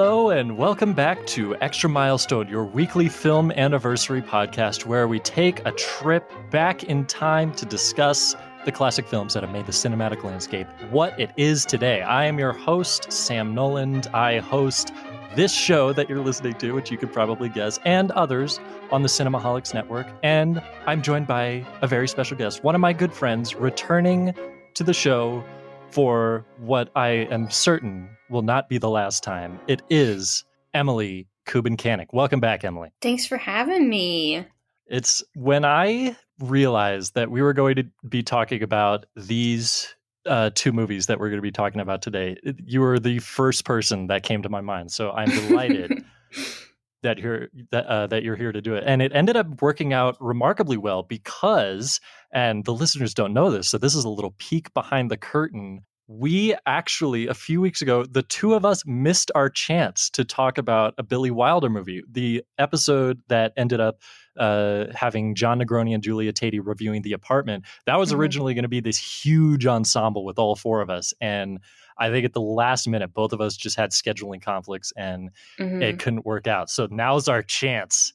Hello, and welcome back to Extra Milestone, your weekly film anniversary podcast where we take a trip back in time to discuss the classic films that have made the cinematic landscape what it is today. I am your host, Sam Noland. I host this show that you're listening to, which you could probably guess, and others on the Cinemaholics Network. And I'm joined by a very special guest, one of my good friends, returning to the show for what I am certain will not be the last time. It is Emily Kuban-Canik. Welcome back, Emily. Thanks for having me. It's when I realized that we were going to be talking about these uh, two movies that we're going to be talking about today. You were the first person that came to my mind, so I'm delighted that you're that, uh, that you're here to do it. And it ended up working out remarkably well because, and the listeners don't know this, so this is a little peek behind the curtain. We actually, a few weeks ago, the two of us missed our chance to talk about a Billy Wilder movie. The episode that ended up uh, having Jon Negroni and Julia Tatey reviewing The Apartment, that was Mhm. originally going to be this huge ensemble with all four of us. And I think at the last minute, both of us just had scheduling conflicts and Mhm. it couldn't work out. So now's our chance.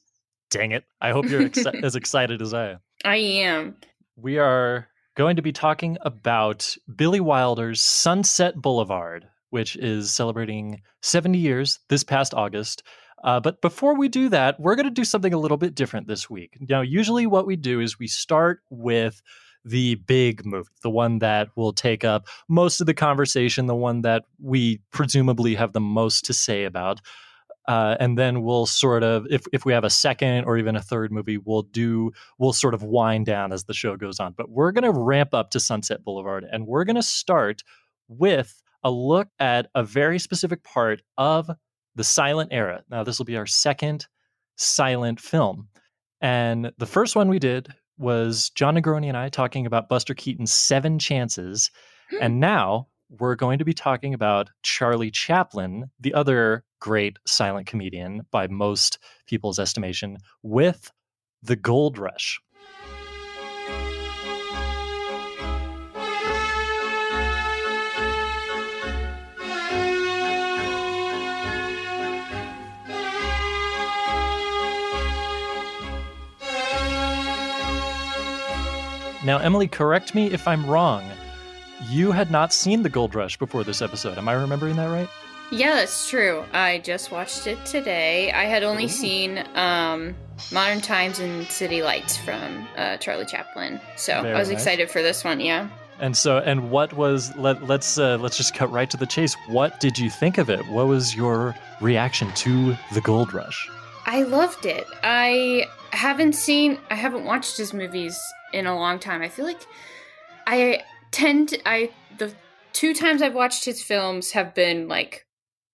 Dang it. I hope you're exci- as excited as I am. I am. We are going to be talking about Billy Wilder's Sunset Boulevard, which is celebrating 70 years this past August. Uh, but before we do that, we're going to do something a little bit different this week. Now, usually what we do is we start with the big movie, the one that will take up most of the conversation, the one that we presumably have the most to say about. Uh, and then we'll sort of, if, if we have a second or even a third movie, we'll do, we'll sort of wind down as the show goes on. But we're going to ramp up to Sunset Boulevard and we're going to start with a look at a very specific part of the silent era. Now, this will be our second silent film. And the first one we did was Jon Negroni and I talking about Buster Keaton's Seven Chances. And now we're going to be talking about Charlie Chaplin, the other great silent comedian by most people's estimation, with The Gold Rush. Now, Emily, correct me if I'm wrong. You had not seen The Gold Rush before this episode. Am I remembering that right? Yeah, that's true. I just watched it today. I had only Ooh. seen um, Modern Times and City Lights from uh, Charlie Chaplin, so Very I was nice. excited for this one. Yeah. And so, and what was? Let, let's uh, let's just cut right to the chase. What did you think of it? What was your reaction to The Gold Rush? I loved it. I haven't seen, I haven't watched his movies in a long time. I feel like I tend to, I, the two times I've watched his films have been like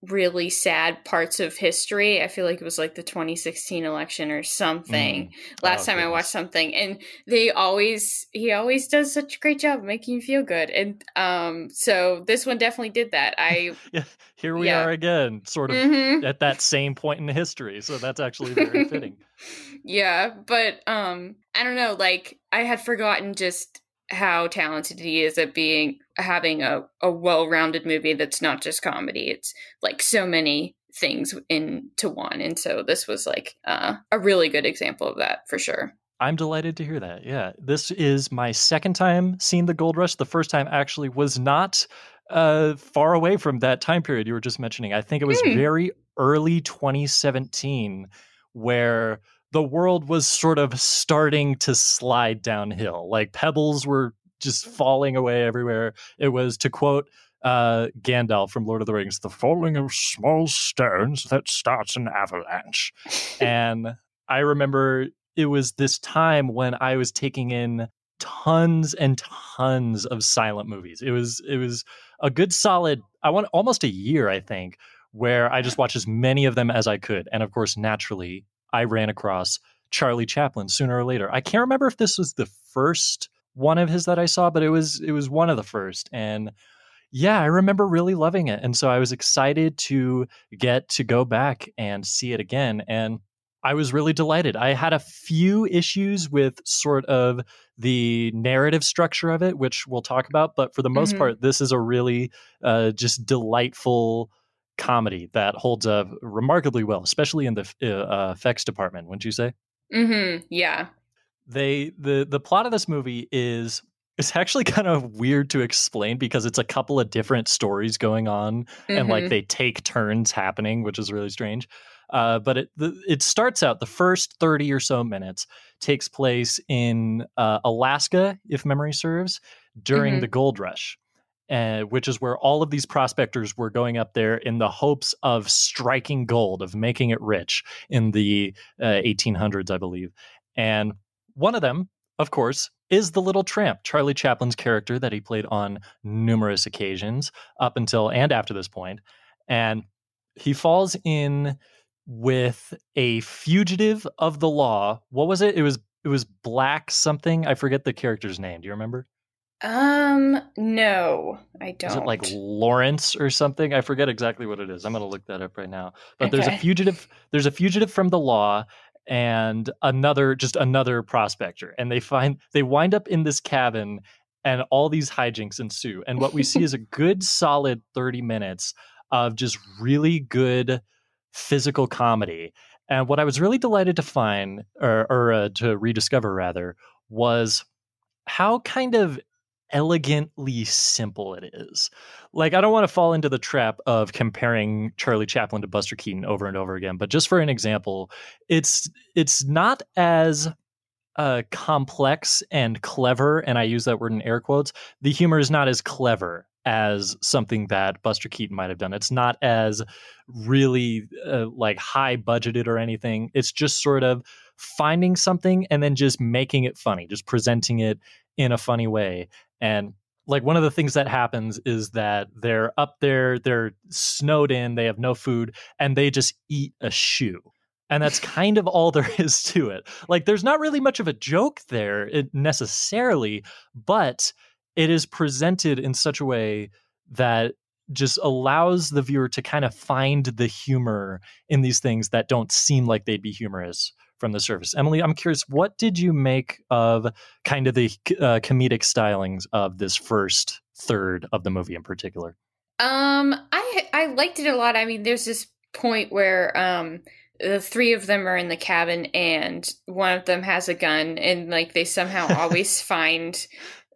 really sad parts of history. I feel like it was like the 2016 election or something. Last Oh, time I watched something and they always he always does such a great job making you feel good. And um so this one definitely did that. I Yeah, here we Yeah. are again, sort of Mhm. at that same point in history. So that's actually very fitting. yeah, but um I don't know, like I had forgotten just how talented he is at being having a, a well-rounded movie that's not just comedy. It's like so many things into one. And so this was like uh, a really good example of that for sure. I'm delighted to hear that. Yeah, this is my second time seeing the Gold Rush. The first time actually was not uh, far away from that time period you were just mentioning. I think it was Hmm. very early 2017 where the world was sort of starting to slide downhill. Like pebbles were just falling away everywhere. It was to quote uh, Gandalf from Lord of the Rings, the falling of small stones that starts an avalanche. and I remember it was this time when I was taking in tons and tons of silent movies. It was it was a good solid I want almost a year I think where I just watched as many of them as I could. And of course naturally I ran across Charlie Chaplin sooner or later. I can't remember if this was the first one of his that I saw, but it was it was one of the first and yeah, I remember really loving it. And so I was excited to get to go back and see it again. And I was really delighted. I had a few issues with sort of the narrative structure of it, which we'll talk about. But for the most Mhm. part, this is a really uh, just delightful comedy that holds up remarkably well, especially in the uh, effects department. Wouldn't you say? Mm-hmm. Yeah. They the the plot of this movie is it's actually kind of weird to explain because it's a couple of different stories going on mm-hmm. and like mm-hmm. they take turns happening, which is really strange. Uh, but it the, it starts out the first 30 or so minutes takes place in uh, Alaska, if memory serves, during mm-hmm. the gold rush. Uh, which is where all of these prospectors were going up there in the hopes of striking gold, of making it rich in the 1800s, uh, I believe. And one of them, of course, is the little tramp, Charlie Chaplin's character that he played on numerous occasions up until and after this point. And he falls in with a fugitive of the law. What was it? It was it was Black something. I forget the character's name. Do you remember? Um, no, I don't. Is it like Lawrence or something? I forget exactly what it is. I'm going to look that up right now. But okay. there's a fugitive. There's a fugitive from the law, and another just another prospector and they find they wind up in this cabin and all these hijinks ensue and what we see is a good solid 30 minutes of just really good physical comedy and what i was really delighted to find or, or uh, to rediscover rather was how kind of elegantly simple it is. Like, I don't want to fall into the trap of comparing Charlie Chaplin to Buster Keaton over and over again, but just for an example, it's it's not as uh, complex and clever, and I use that word in air quotes. The humor is not as clever as something that Buster Keaton might have done. It's not as really uh, like high budgeted or anything. It's just sort of finding something and then just making it funny, just presenting it in a funny way. And like one of the things that happens is that they're up there, they're snowed in, they have no food, and they just eat a shoe. And that's kind of all there is to it. Like there's not really much of a joke there it, necessarily, but it is presented in such a way that just allows the viewer to kind of find the humor in these things that don't seem like they'd be humorous from the surface. Emily, I'm curious, what did you make of kind of the uh, comedic stylings of this first third of the movie in particular? Um, I I liked it a lot. I mean, there's this point where um the three of them are in the cabin and one of them has a gun and like they somehow always find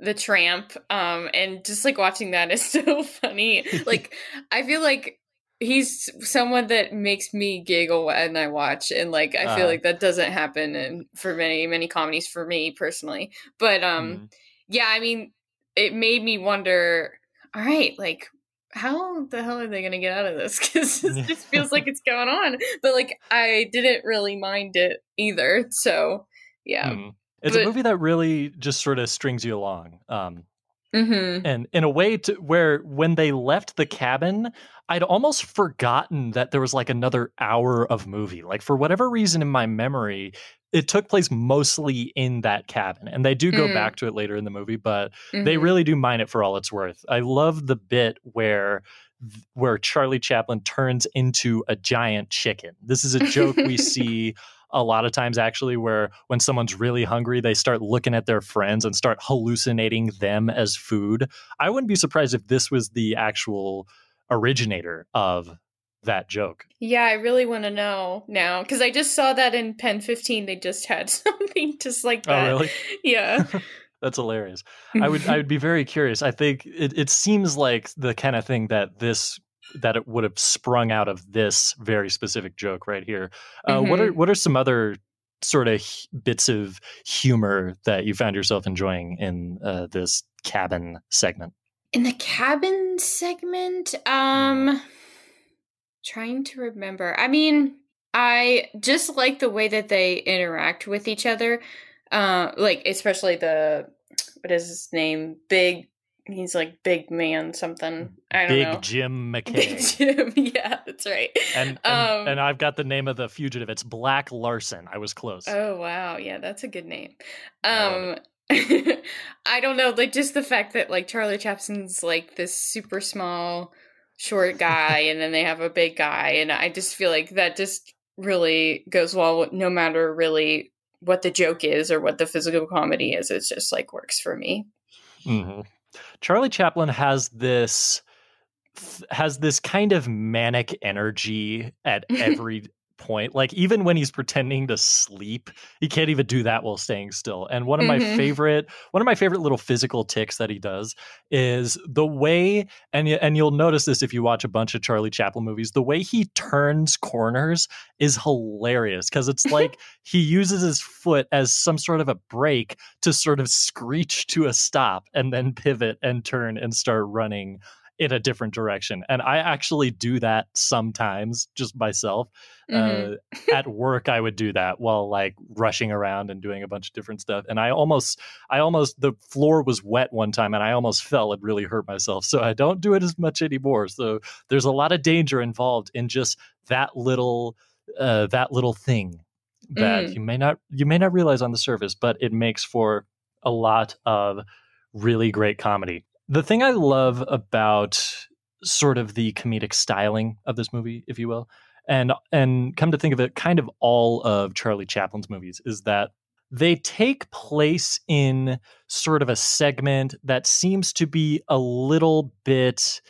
the tramp um and just like watching that is so funny like i feel like he's someone that makes me giggle when I watch, and like I uh, feel like that doesn't happen in for many many comedies for me personally. But um, mm-hmm. yeah, I mean, it made me wonder. All right, like how the hell are they going to get out of this? Because it just feels like it's going on. But like I didn't really mind it either. So yeah. Mm. It's but, a movie that really just sort of strings you along. Um, Mm-hmm. And in a way to where when they left the cabin, I'd almost forgotten that there was like another hour of movie. Like for whatever reason in my memory, it took place mostly in that cabin. And they do go mm. back to it later in the movie, but mm-hmm. they really do mine it for all it's worth. I love the bit where where Charlie Chaplin turns into a giant chicken. This is a joke we see a lot of times actually where when someone's really hungry they start looking at their friends and start hallucinating them as food. I wouldn't be surprised if this was the actual originator of that joke. Yeah i really want to know now because i just saw that in PEN15 they just had something just like oh, that. oh really? Yeah. That's hilarious. I would i would be very curious. I think it, it seems like the kind of thing that this that it would have sprung out of this very specific joke right here. Uh, mm-hmm. What are mm-hmm. what are some other sort of bits of humor that you found yourself enjoying in uh, this cabin segment? In the cabin segment, um, mm-hmm. trying to remember. I mean, I just like the way that they interact with each other. Uh, like especially the what is his name? Big He's like big man something. I don't big know. Jim McKay. Big Jim, yeah, that's right. And and, um, and, I've got the name of the fugitive. It's Black Larson. I was close. Oh wow, yeah, that's a good name. Um I, I don't know, like just the fact that like Charlie Chaplin's like this super small, short guy, and then they have a big guy, and I just feel like that just really goes well no matter really what the joke is or what the physical comedy is. It's just like works for me. Mm-hmm. Charlie Chaplin has this has this kind of manic energy at every point. Like even when he's pretending to sleep, he can't even do that while staying still. And one of my Mhm. favorite one of my favorite little physical ticks that he does is the way and and you'll notice this if you watch a bunch of Charlie Chaplin movies, the way he turns corners is hilarious because it's like he uses his foot as some sort of a brake to sort of screech to a stop and then pivot and turn and start running in a different direction. And I actually do that sometimes just myself. Mhm. Uh, at work, I would do that while like rushing around and doing a bunch of different stuff. And I almost, I almost, the floor was wet one time and I almost fell and really hurt myself. So I don't do it as much anymore. So there's a lot of danger involved in just that little, uh, that little thing that Mm. you may not, you may not realize on the surface, but it makes for a lot of really great comedy. The thing I love about sort of the comedic styling of this movie, if you will, and and come to think of it, kind of all of Charlie Chaplin's movies is that they take place in sort of a segment that seems to be a little bit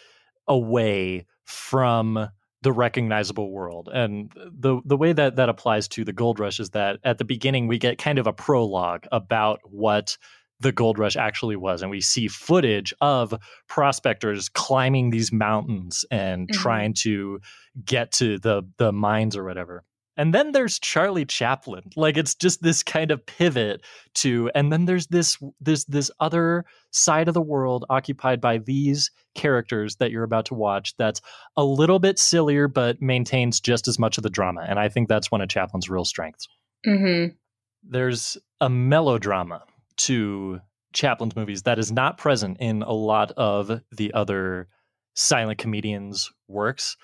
away from the recognizable world. And the the way that that applies to the gold rush is that at the beginning we get kind of a prologue about what the gold rush actually was and we see footage of prospectors climbing these mountains and Mhm. trying to get to the the mines or whatever. And then there's Charlie Chaplin. Like it's just this kind of pivot to and then there's this this this other side of the world occupied by these characters that you're about to watch that's a little bit sillier but maintains just as much of the drama. And I think that's one of Chaplin's real strengths Mhm. there's a melodrama to Chaplin's movies that is not present in a lot of the other silent comedians' works.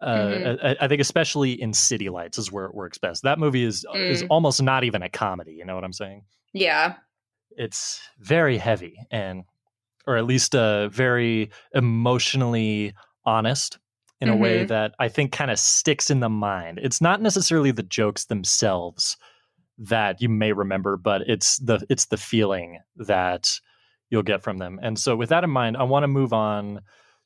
Uh, Mhm. I, I think especially in City Lights is where it works best. That movie is is Mm. almost not even a comedy. You know what I'm saying? Yeah. It's very heavy and, or at least uh, very emotionally honest in a way Mhm. that I think kind of sticks in the mind. It's not necessarily the jokes themselves that you may remember, but it's the it's the feeling that you'll get from them. And so with that in mind, I want to move on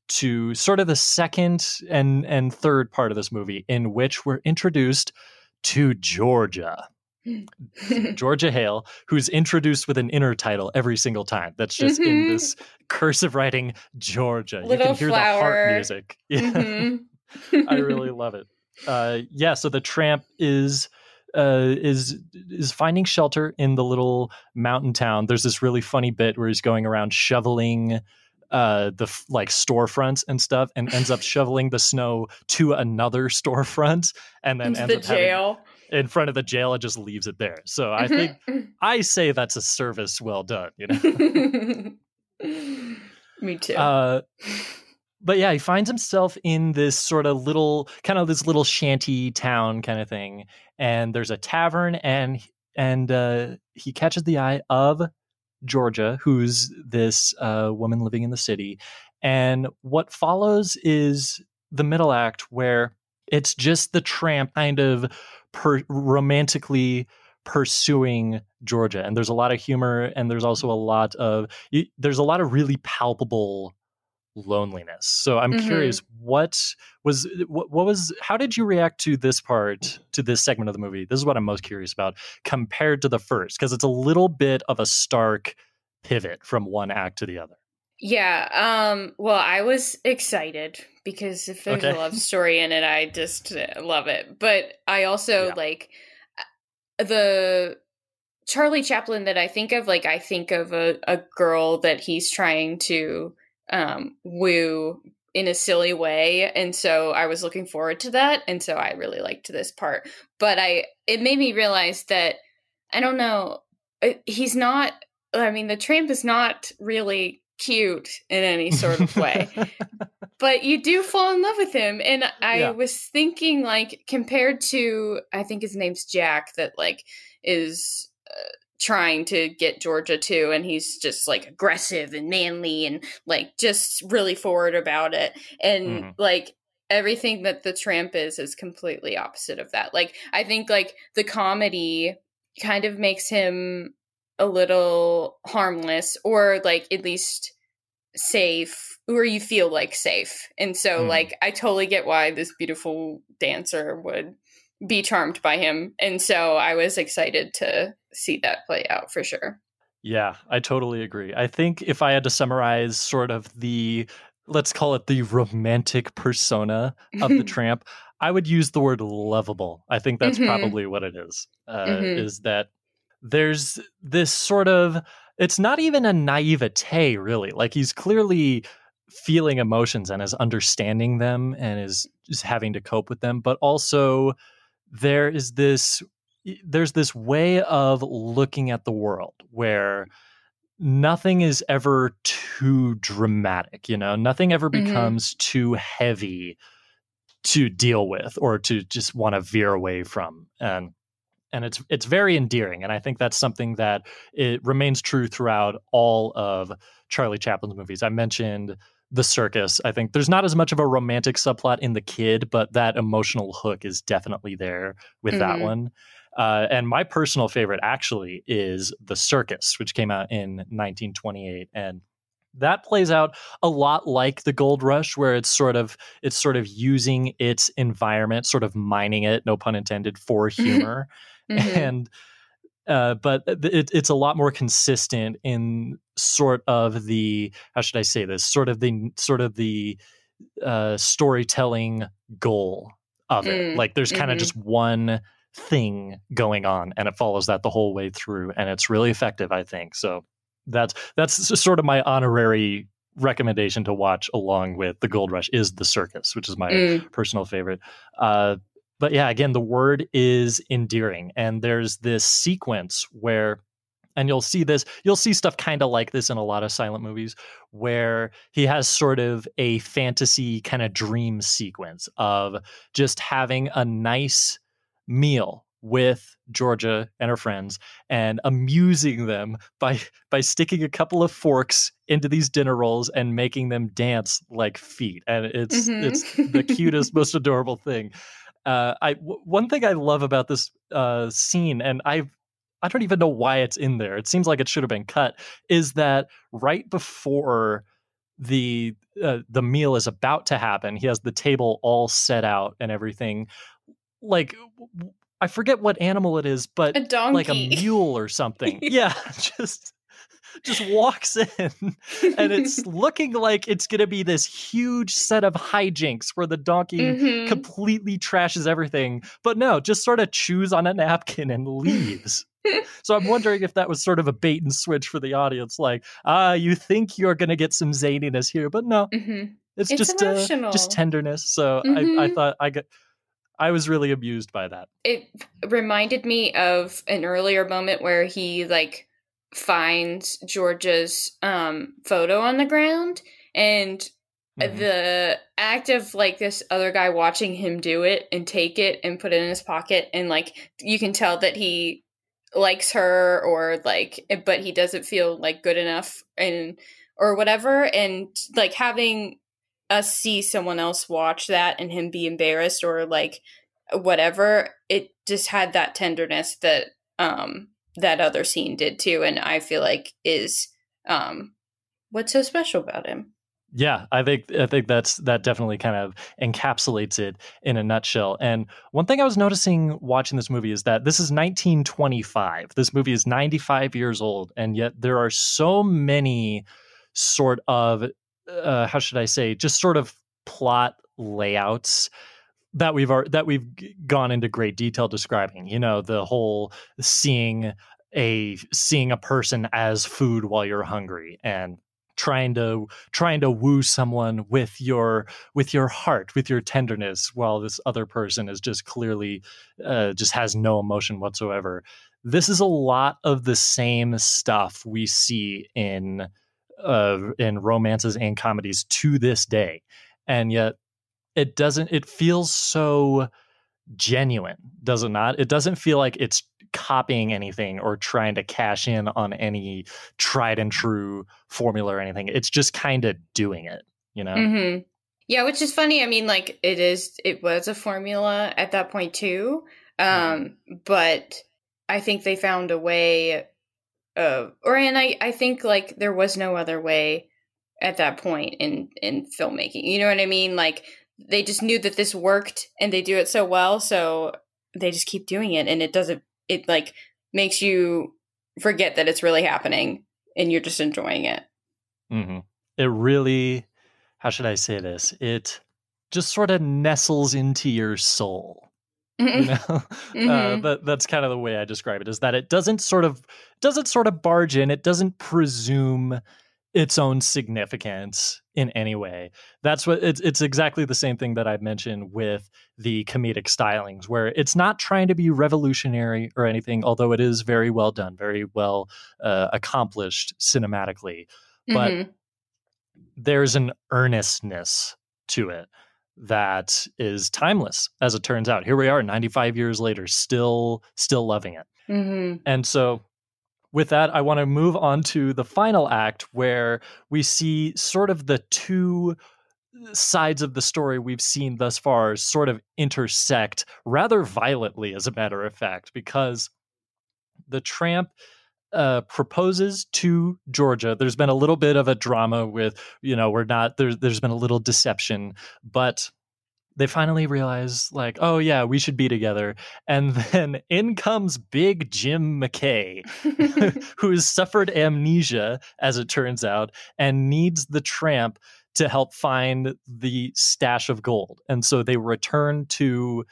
to sort of the second and and third part of this movie in which we're introduced to Georgia. Georgia Hale, who's introduced with an intertitle every single time. That's just in Mhm. this cursive writing Georgia. you can hear the heart music. Yeah. Mhm. I really love it. Uh, yeah, so the tramp is uh, is is finding shelter in the little mountain town. There's this really funny bit where he's going around shoveling uh, the like storefronts and stuff, and ends up shoveling the snow to another storefront, and then ends the up having- jail. in front of the jail and just leaves it there. So I think I say that's a service well done. You know. Me too. Uh, but yeah, he finds himself in this sort of little, kind of this little shanty town kind of thing, and there's a tavern, and and uh, he catches the eye of Georgia, who's this uh, woman living in the city, and what follows is the middle act where it's just the tramp kind of per- romantically pursuing Georgia, and there's a lot of humor, and there's also a lot of there's a lot of really palpable loneliness. So I'm Mhm. curious, what was what, what was how did you react to this part to this segment of the movie? This is what I'm most curious about compared to the first because it's a little bit of a stark pivot from one act to the other. yeah. Um. Well, I was excited because if there's Okay. a love story in it, I just uh, love it. But I also Yeah. like uh, the Charlie Chaplin that I think of. Like I think of a, a girl that he's trying to um woo in a silly way. And so i was looking forward to that. And so i really liked this part. But i it made me realize that i don't know uh, he's not i mean the tramp is not really cute in any sort of way. But you do fall in love with him. And i Yeah. was thinking like compared to i think his name's jack that like is uh, trying to get georgia too and he's just like aggressive and manly and like just really forward about it and Mhm. like everything that the tramp is is completely opposite of that like i think like the comedy kind of makes him a little harmless or like at least safe or you feel like safe. And so Mm. like I totally get why this beautiful dancer would be charmed by him. And so I was excited to see that play out for sure. Yeah, I totally agree. I think if I had to summarize sort of the let's call it the romantic persona of the tramp, I would use the word lovable. I think that's Mhm. probably what it is. Uh, Mhm. Is that there's this sort of it's not even a naivete really. Like he's clearly feeling emotions and is understanding them and is just having to cope with them, but also there is this there's this way of looking at the world where nothing is ever too dramatic you know nothing ever Mhm. becomes too heavy to deal with or to just want to veer away from and and it's it's very endearing and i think that's something that it remains true throughout all of charlie chaplin's movies i mentioned the circus i think there's not as much of a romantic subplot in the kid but that emotional hook is definitely there with that Mhm. one uh, and my personal favorite actually is the circus which came out in 1928 and that plays out a lot like the gold rush where it's sort of it's sort of using its environment sort of mining it no pun intended for humor Mhm. and uh, but it, it's a lot more consistent in sort of the how should I say this sort of the sort of the uh, storytelling goal of it. Mm, like there's kind of mhm. just one thing going on, and it follows that the whole way through, and it's really effective. I think so. That's that's sort of my honorary recommendation to watch along with the Gold Rush is the Circus, which is my Mm, personal favorite. Uh, but yeah, again, the word is endearing, and there's this sequence where, and you'll see this, you'll see stuff kind of like this in a lot of silent movies, where he has sort of a fantasy kind of dream sequence of just having a nice meal with Georgia and her friends and amusing them by by sticking a couple of forks into these dinner rolls and making them dance like feet and it's Mhm. it's the cutest most adorable thing uh i w- one thing i love about this uh scene and i i don't even know why it's in there it seems like it should have been cut is that right before the uh, the meal is about to happen he has the table all set out and everything like w- i forget what animal it is but a donkey. like a mule or something yeah just just walks in and it's looking like it's going to be this huge set of hijinks where the donkey Mhm. completely trashes everything but no just sort of chews on a napkin and leaves so i'm wondering if that was sort of a bait and switch for the audience like ah you think you're going to get some zaniness here but no Mhm. it's, It's just uh, just tenderness so I, I Mhm. thought i got i was really amused by that It reminded me of an earlier moment where he like finds Georgia's um photo on the ground and Mhm. the act of like this other guy watching him do it and take it and put it in his pocket and like you can tell that he likes her or like but he doesn't feel like good enough and or whatever and like having us see someone else watch that and him be embarrassed or like whatever it just had that tenderness that um that other scene did too and i feel like is um what's so special about him Yeah, I think I think that's that definitely kind of encapsulates it in a nutshell. And one thing I was noticing watching this movie is that this is 1925. This movie is 95 years old, and yet there are so many sort of uh, how should I say, just sort of plot layouts that we've ar- that we've gone into great detail describing. You know, the whole seeing a seeing a person as food while you're hungry and trying to trying to woo someone with your with your heart with your tenderness while this other person is just clearly uh, just has no emotion whatsoever this is a lot of the same stuff we see in uh, in romances and comedies to this day and yet it doesn't it feels so genuine does it not it doesn't feel like it's copying anything or trying to cash in on any tried and true formula or anything it's just kind of doing it you know hmm yeah which is funny i mean like it is it was a formula at that point too um but i think they found a way of or and i i think like there was no other way at that point in in filmmaking. You know what I mean? Like they just knew that this worked and they do it so well, so they just keep doing it and it doesn't it like makes you forget that it's really happening and you're just enjoying it. Mm-hmm. It really, how should I say this? It just sort of nestles into your soul. You Mhm. know, uh, Mhm. that that's kind of the way I describe it. Is that it doesn't sort of doesn't sort of barge in. It doesn't presume its own significance in any way. That's what it's it's exactly the same thing that I mentioned with the comedic stylings where it's not trying to be revolutionary or anything although it is very well done, very well uh, accomplished cinematically. But Mhm. there's an earnestness to it that is timeless as it turns out. Here we are 95 years later still still loving it. Mhm. And so, with that, I want to move on to the final act where we see sort of the two sides of the story we've seen thus far sort of intersect rather violently, as a matter of fact, because the tramp uh, proposes to Georgia. There's been a little bit of a drama with, you know, we're not there's there's been a little deception, but they finally realize like, oh yeah, we should be together. And then in comes Big Jim McKay, who has suffered amnesia, as it turns out, and needs the tramp to help find the stash of gold. And so they return to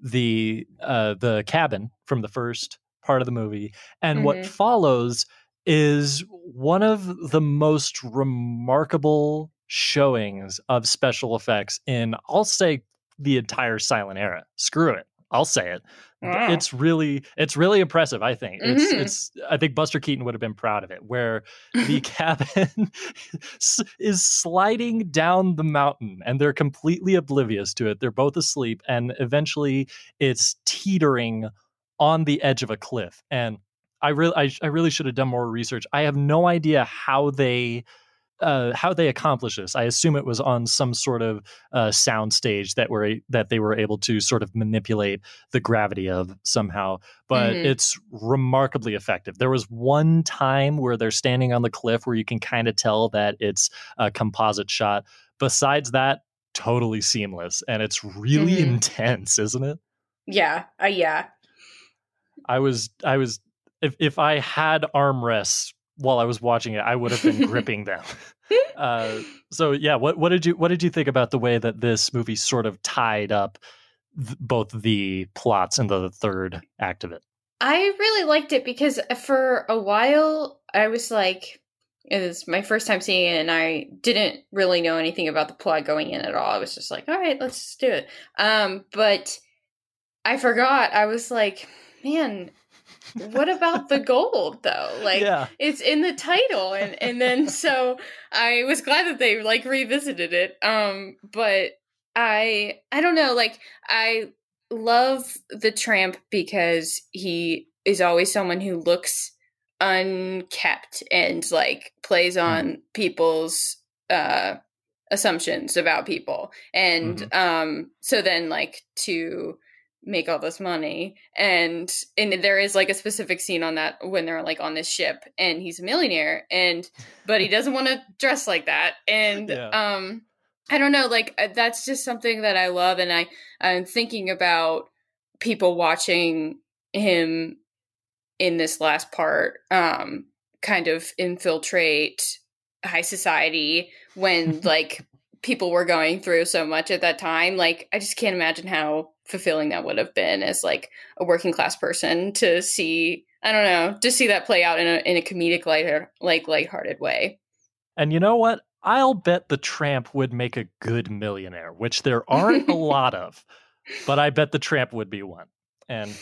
the uh, the cabin from the first part of the movie, and what Mhm. follows is one of the most remarkable showings of special effects in, I'll say, the entire silent era. Screw it. I'll say it. Wow. It's really, it's really impressive. I think it's, Mhm. it's. I think Buster Keaton would have been proud of it. Where the cabin is sliding down the mountain, and they're completely oblivious to it. They're both asleep, and eventually, it's teetering on the edge of a cliff. And I really, I, I really should have done more research. I have no idea how they uh, how they accomplish this. I assume it was on some sort of uh, sound stage that were that they were able to sort of manipulate the gravity of somehow. But Mhm. it's remarkably effective. There was one time where they're standing on the cliff where you can kind of tell that it's a composite shot. Besides that, totally seamless, and it's really Mhm. intense, isn't it? yeah. Uh, yeah. I was I was if if I had armrests while I was watching it, I would have been gripping them. Uh, so yeah, what what did you what did you think about the way that this movie sort of tied up th- both the plots and the third act of it? I really liked it because for a while I was like, it was my first time seeing it, and I didn't really know anything about the plot going in at all. I was just like, all right, let's do it. Um, but I forgot. I was like, man, what about the gold though? Like, yeah, it's in the title, and and then so I was glad that they like revisited it. Um, but I I don't know, like I love the tramp because he is always someone who looks unkept and like plays on people's uh assumptions about people and um so then like to make all this money. And and there is like a specific scene on that when they're like on this ship and he's a millionaire and but he doesn't want to dress like that. And Yeah. um i don't know like uh, that's just something that i love and i i'm thinking about people watching him in this last part um kind of infiltrate high society when like people were going through so much at that time. Like i just can't imagine how fulfilling that would have been as like a working class person to see i don't know to see that play out in a in a comedic light like lighthearted way and you know what? I'll bet the tramp would make a good millionaire, which there aren't a lot of, but I bet the tramp would be one. And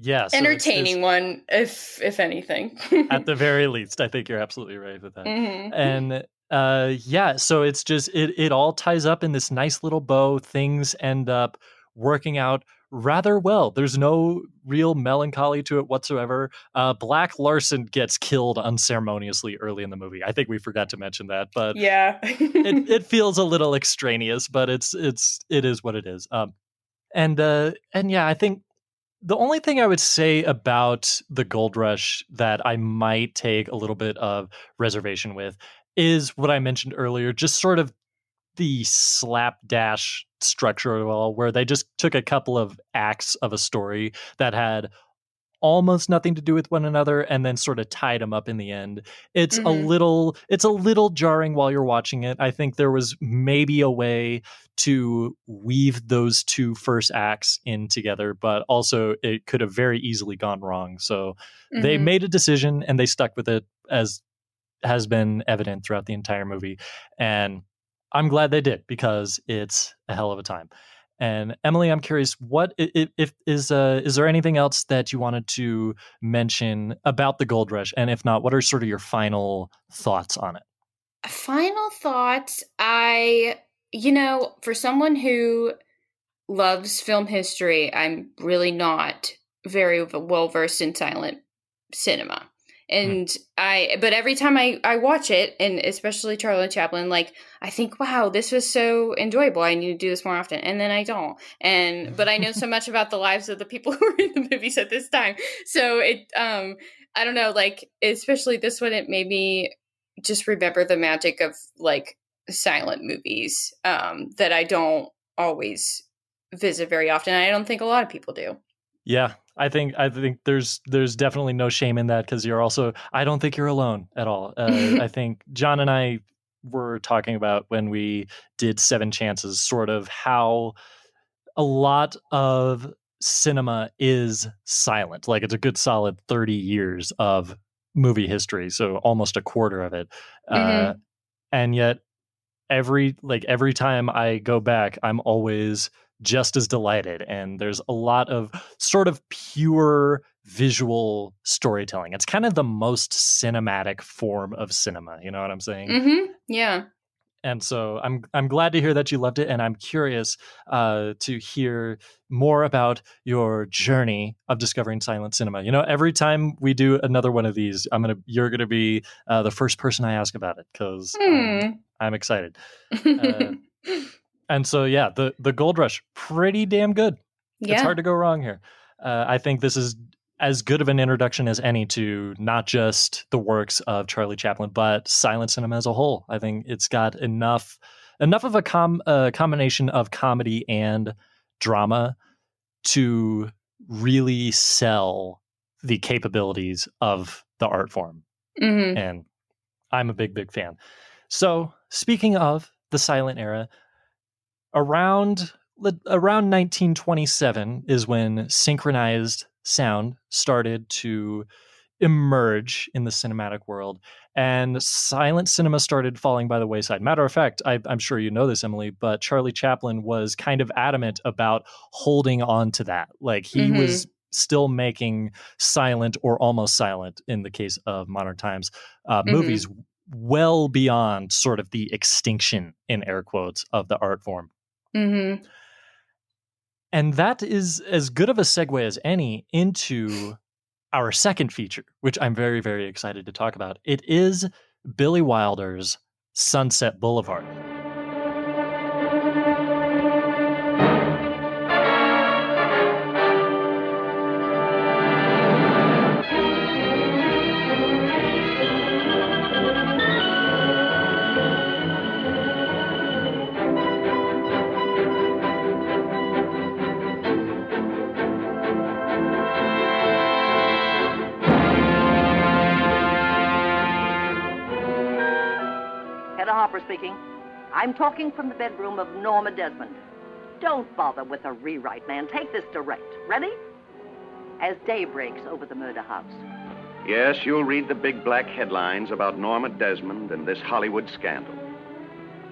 yeah, so entertaining one if if anything at the very least. I think you're absolutely right with that. Mhm. and uh yeah so it's just it it all ties up in this nice little bow things end up working out rather well. There's no real melancholy to it whatsoever. Uh black larson gets killed unceremoniously early in the movie. I think we forgot to mention that but yeah. it, it feels a little extraneous but it's it's it is what it is. Um and uh and yeah i think the only thing i would say about the gold rush that i might take a little bit of reservation with is what I mentioned earlier, just sort of the slapdash structure of all, where they just took a couple of acts of a story that had almost nothing to do with one another and then sort of tied them up in the end it's mm-hmm. a little it's a little jarring while you're watching it i think there was maybe a way to weave those two first acts in together but also it could have very easily gone wrong so mm-hmm. they made a decision and they stuck with it as has been evident throughout the entire movie and i'm glad they did because it's a hell of a time and Emily, I'm curious, what if, if is uh, is there anything else that you wanted to mention about the Gold Rush? And if not, what are sort of your final thoughts on it? Final thoughts, I you know, for someone who loves film history, I'm really not very well versed in silent cinema. Hmm. and mm. i but every time i i watch it and especially charlie chaplin like i think wow this was so enjoyable. I need to do this more often. And then i don't. And but i know so much about the lives of the people who were in the movies at this time. So it um i don't know like especially this one it made me just remember the magic of like silent movies um that i don't always visit very often. I don't think a lot of people do. Yeah I think I think there's there's definitely no shame in that because you're also I don't think you're alone at all. Uh, I think Jon and I were talking about when we did Seven Chances, sort of how a lot of cinema is silent. Like it's a good solid thirty years of movie history, so almost a quarter of it, uh, mm-hmm. uh, and yet every like every time I go back, I'm always just as delighted. And there's a lot of sort of pure visual storytelling. It's kind of the most cinematic form of cinema. You know what I'm saying? Mm-hmm. Yeah. And so I'm I'm glad to hear that you loved it, and I'm curious uh, to hear more about your journey of discovering silent cinema. You know, every time we do another one of these, I'm gonna you're gonna be uh, the first person I ask about it because mm. um, I'm excited. Uh, and so yeah, the the Gold Rush pretty damn good. Yeah. It's hard to go wrong here. Uh, I think this is as good of an introduction as any to not just the works of Charlie Chaplin, but silent cinema as a whole. I think it's got enough enough of a com- uh, combination of comedy and drama to really sell the capabilities of the art form. Mm-hmm. And I'm a big, big fan. So, speaking of the silent era, around around 1927 is when synchronized sound started to emerge in the cinematic world and silent cinema started falling by the wayside matter of fact I, am sure you know this emily but charlie chaplin was kind of adamant about holding on to that like he mm-hmm. was still making silent or almost silent in the case of modern times uh, mm-hmm. movies well beyond sort of the extinction in air quotes of the art form Mm-hmm. And that is as good of a segue as any into our second feature, which I'm very, very excited to talk about. It is Billy Wilder's Sunset Boulevard. Speaking. I'm talking from the bedroom of Norma Desmond. Don't bother with a rewrite, man. Take this direct. Ready? As day breaks over the murder house. Yes, you'll read the big black headlines about Norma Desmond and this Hollywood scandal.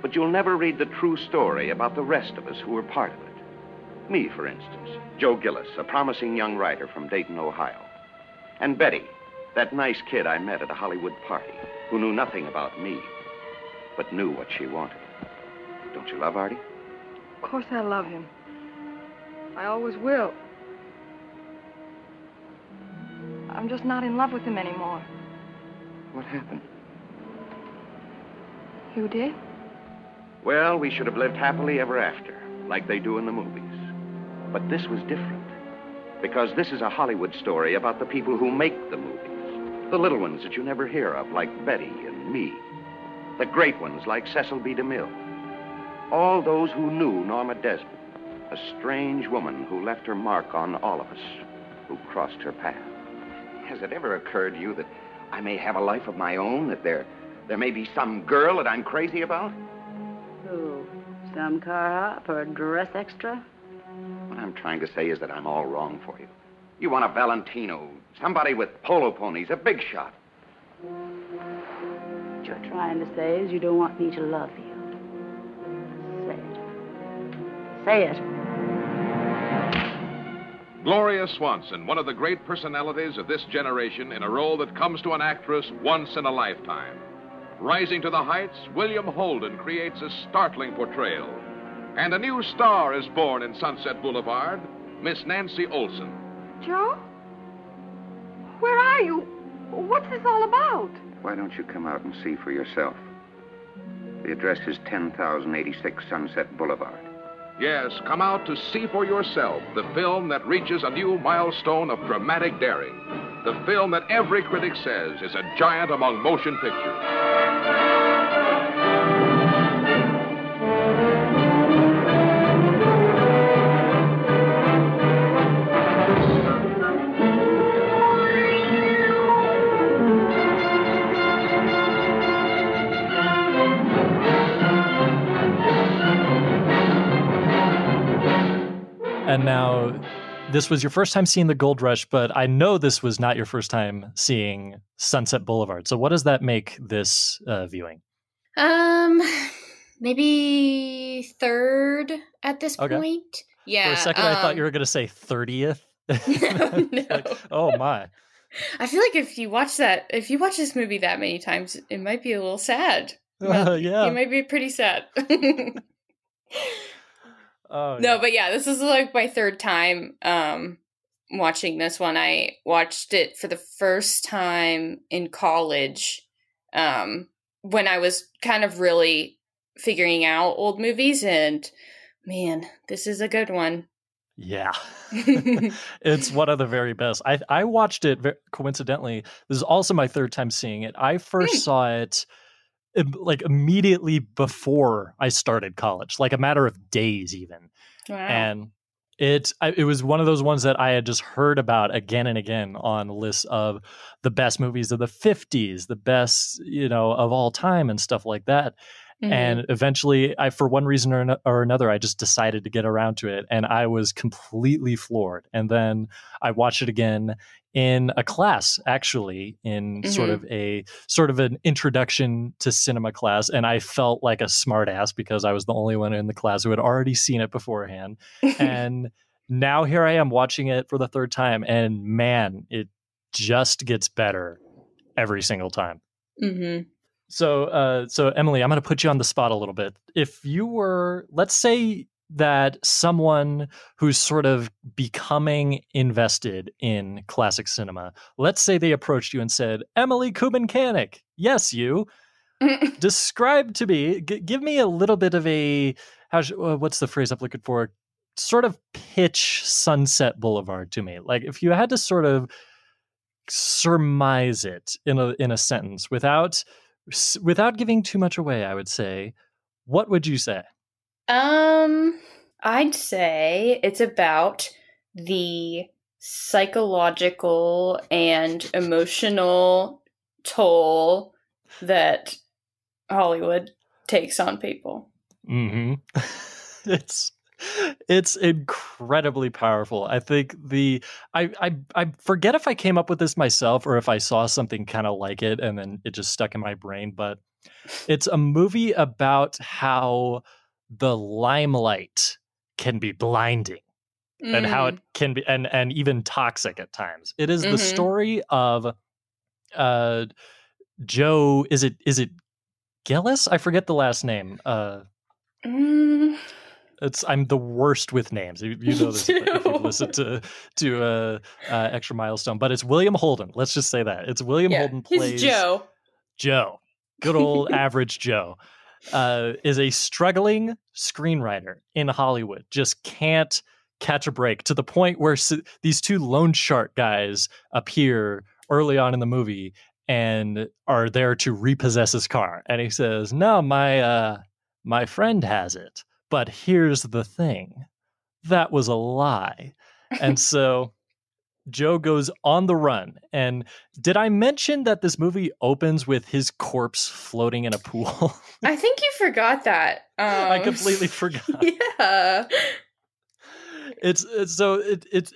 But you'll never read the true story about the rest of us who were part of it. Me, for instance, Joe Gillis, a promising young writer from Dayton, Ohio. And Betty, that nice kid I met at a Hollywood party, who knew nothing about me but knew what she wanted. Don't you love Artie? Of course I love him. I always will. I'm just not in love with him anymore. What happened? You did? Well, we should have lived happily ever after, like they do in the movies. But this was different. Because this is a Hollywood story about the people who make the movies. The little ones that you never hear of, like Betty and me The great ones like Cecil B. DeMille. All those who knew Norma Desmond. A strange woman who left her mark on all of us who crossed her path. Has it ever occurred to you that I may have a life of my own? That there, there may be some girl that I'm crazy about? Who? Some car hop or dress extra? What I'm trying to say is that I'm all wrong for you. You want a Valentino, somebody with polo ponies, a big shot. What you're trying to say is you don't want me to love you. Say it. Say it. Gloria Swanson, one of the great personalities of this generation in a role that comes to an actress once in a lifetime. Rising to the heights, William Holden creates a startling portrayal. And a new star is born in Sunset Boulevard, Miss Nancy Olson. Joe? Where are you? What's this all about? Why don't you come out and see for yourself? The address is 10,086 Sunset Boulevard. Yes, come out to see for yourself the film that reaches a new milestone of dramatic daring. The film that every critic says is a giant among motion pictures. And now, this was your first time seeing the Gold Rush, but I know this was not your first time seeing Sunset Boulevard. So, what does that make this uh, viewing? Um, maybe third at this Okay. point. Yeah. For a second, I thought um, you were going to say 30th. No, no. Like, oh, my. I feel like if you watch that, if you watch this movie that many times, it might be a little sad. Well, yeah. You might be pretty sad. Oh, no, yeah. but yeah, this is like my third time um watching this one. I watched it for the first time in college um when I was kind of really figuring out old movies and man, this is a good one. Yeah. it's one of the very best. I I watched it coincidentally. This is also my third time seeing it. I first Hmm. saw it like immediately before I started college, like a matter of days even. wow. And it I, it was one of those ones that I had just heard about again and again on lists of the best movies of the 50s, the best, you know, of all time and stuff like that Mhm. and eventually i for one reason or, ano- or another i just decided to get around to it and i was completely floored and then i watched it again in a class actually in sort Mhm. of a sort of an introduction to cinema class and i felt like a smartass because i was the only one in the class who had already seen it beforehand and now here i am watching it for the third time and man it just gets better every single time Mhm. So, uh, so Emily, I'm going to put you on the spot a little bit. If you were, let's say that someone who's sort of becoming invested in classic cinema, let's say they approached you and said, "Emily Kubenkanik, yes, you describe to me, g- give me a little bit of a how? sh- uh, What's the phrase I'm looking for? Sort of pitch Sunset Boulevard to me. Like if you had to sort of surmise it in a in a sentence without without giving too much away i would say what would you say Um, I'd say it's about the psychological and emotional toll that Hollywood takes on people. mm-hmm. it's it's incredibly powerful i think the I, I i forget if i came up with this myself or if i saw something kind of like it and then it just stuck in my brain but it's a movie about how the limelight can be blinding and how Mm. it can be and and even toxic at times. It is the Mhm. story of uh Joe is it is it Gillis? I forget the last name. Uh Mm. It's I'm the worst with names. You, you know this if you've listened to to uh, uh extra milestone, but it's William Holden. Let's just say that. It's William Yeah, Holden plays he's Joe. Joe, good old average Joe, uh, is a struggling screenwriter in Hollywood. Just can't catch a break to the point where s- these two loan shark guys appear early on in the movie and are there to repossess his car. And he says, "No, my uh, my friend has it, but here's the thing, that was a lie." And so Joe goes on the run. And did I mention that this movie opens with his corpse floating in a pool? I think you forgot that. Um, I completely forgot. Yeah. It's, it's so it, it's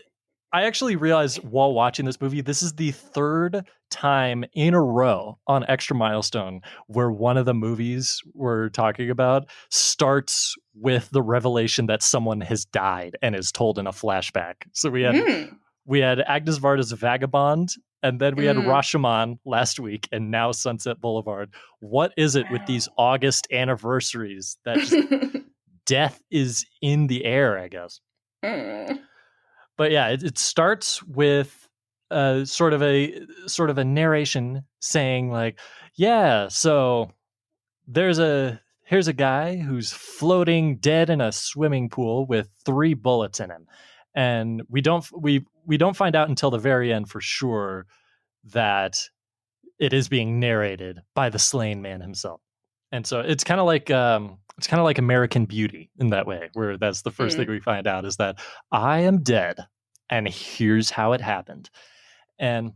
I actually realized while watching this movie, this is the third time in a row on Extra Milestone where one of the movies we're talking about starts with the revelation that someone has died and is told in a flashback. So we had Mm. we had Agnes Varda's Vagabond, and then we had Mm. Rashomon last week, and now Sunset Boulevard. What is it with these August anniversaries that just death is in the air? I guess. Mm. But yeah, it, it starts with uh, sort of a sort of a narration saying like, "Yeah, so there's a here's a guy who's floating dead in a swimming pool with three bullets in him." And we don't we we don't find out until the very end for sure that it is being narrated by the slain man himself. And so it's kind of like um it's kind of like American Beauty in that way, where that's the first Mm. thing we find out is that I am dead and here's how it happened. And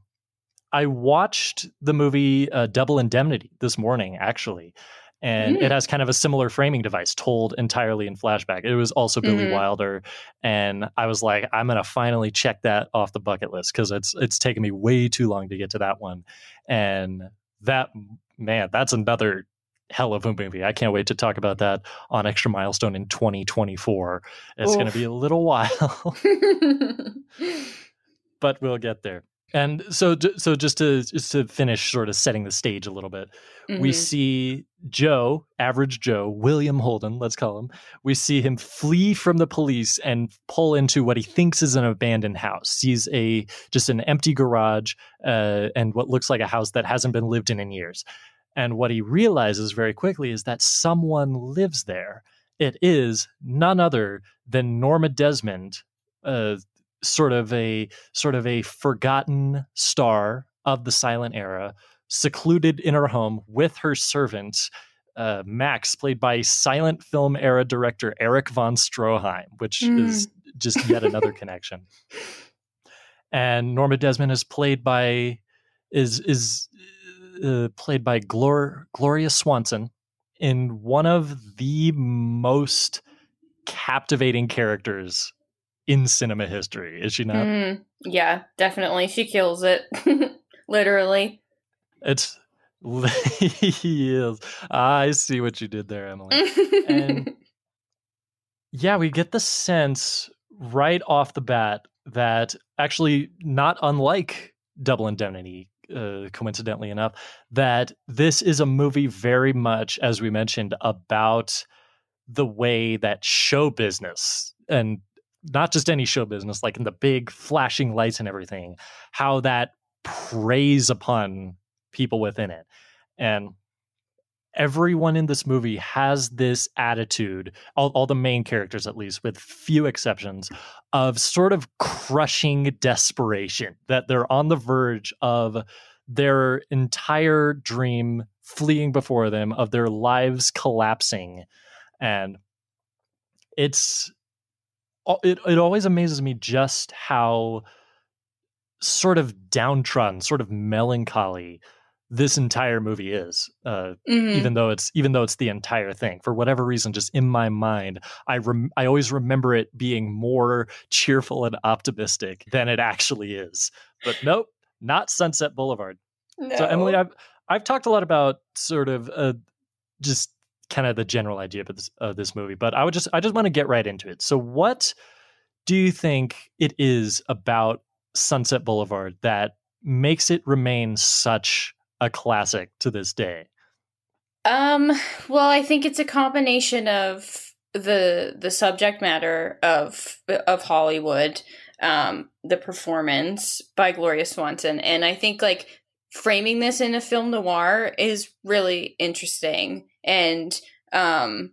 I watched the movie uh, Double Indemnity this morning, actually. And Mm. it has kind of a similar framing device told entirely in flashback. It was also Billy Mhm. Wilder. And I was like, I'm going to finally check that off the bucket list because it's, it's taken me way too long to get to that one. And that, man, that's another hell of a movie. I can't wait to talk about that on Extra Milestone in 2024. It's going to be a little while. but we'll get there. And so, so just to just to finish, sort of setting the stage a little bit, we Mhm. see Joe, average Joe, William Holden, let's call him. We see him flee from the police and pull into what he thinks is an abandoned house. Sees a just an empty garage uh, and what looks like a house that hasn't been lived in in years. And what he realizes very quickly is that someone lives there. It is none other than Norma Desmond, uh, sort of a sort of a forgotten star of the silent era, secluded in her home with her servant. Uh, Max, played by silent film era director Erich von Stroheim, which Mm. is just yet another connection. And Norma Desmond is played by is is uh, played by Glor- Gloria Swanson in one of the most captivating characters in cinema history. Is she not? Mm. Yeah, definitely. She kills it. Literally. It's he is. I see what you did there, Emily. And- yeah, we get the sense right off the bat that actually, not unlike Double Indemnity, uh, coincidentally enough, that this is a movie very much, as we mentioned, about the way that show business and not just any show business, like in the big flashing lights and everything, how that preys upon people within it. And everyone in this movie has this attitude, all, all the main characters at least, with few exceptions, of sort of crushing desperation, that they're on the verge of their entire dream fleeing before them, of their lives collapsing. And it's it, it always amazes me just how sort of downtrodden, sort of melancholy this entire movie is. Uh, Mhm. even though it's even though it's the entire thing for whatever reason just in my mind i rem- i always remember it being more cheerful and optimistic than it actually is but nope not sunset boulevard so emily i've i've talked a lot about sort of uh, just kind of the general idea of this, of this movie but i would just i just want to get right into it so what do you think it is about sunset boulevard that makes it remain such a classic to this day Um, well, I think it's a combination of the the subject matter of of Hollywood, um, the performance by Gloria Swanson, and I think like framing this in a film noir is really interesting and um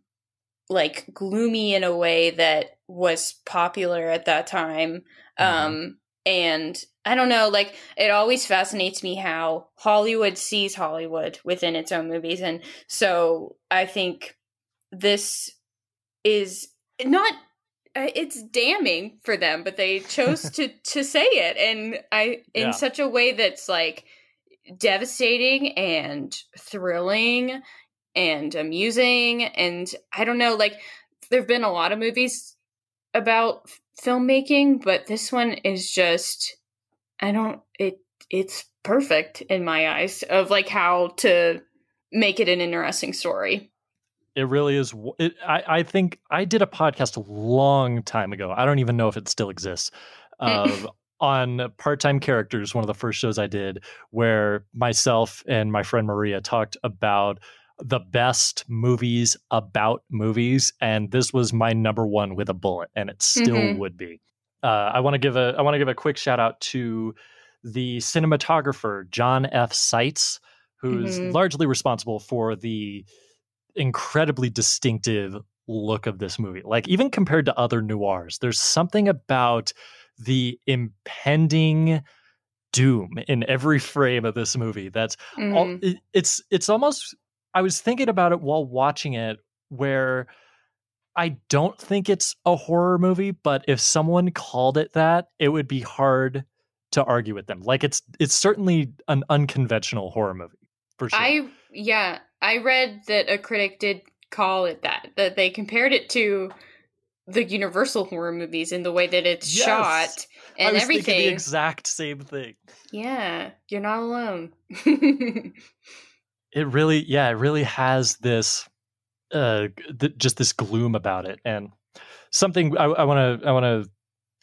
like gloomy in a way that was popular at that time. Um and I don't know, like it always fascinates me how Hollywood sees Hollywood within its own movies, and so I think this is not. Uh, it's damning for them, but they chose to to say it, and I in Yeah. such a way that's like devastating and thrilling and amusing, and I don't know, like there've been a lot of movies about f- filmmaking, but this one is just I don't it it's perfect in my eyes of like how to make it an interesting story. It really is. It, I, I think I did a podcast a long time ago. I don't even know if it still exists. Of on part-time characters, one of the first shows I did, where myself and my friend Maria talked about the best movies about movies, and this was my number one with a bullet, and it still Mhm. would be. Uh, I want to give a I want to give a quick shout out to the cinematographer John F. Seitz, who's Mhm. largely responsible for the incredibly distinctive look of this movie. Like even compared to other noirs, there's something about the impending doom in every frame of this movie that's all, Mhm. it, it's it's almost I was thinking about it while watching it where I don't think it's a horror movie, but if someone called it that, it would be hard to argue with them. Like it's it's certainly an unconventional horror movie for sure. I yeah, I read that a critic did call it that that they compared it to the Universal horror movies in the way that it's Yes! shot I and was everything. the exact same thing. yeah, you're not alone. It really, yeah, it really has this, uh, th- just this gloom about it, and something I want to, I want to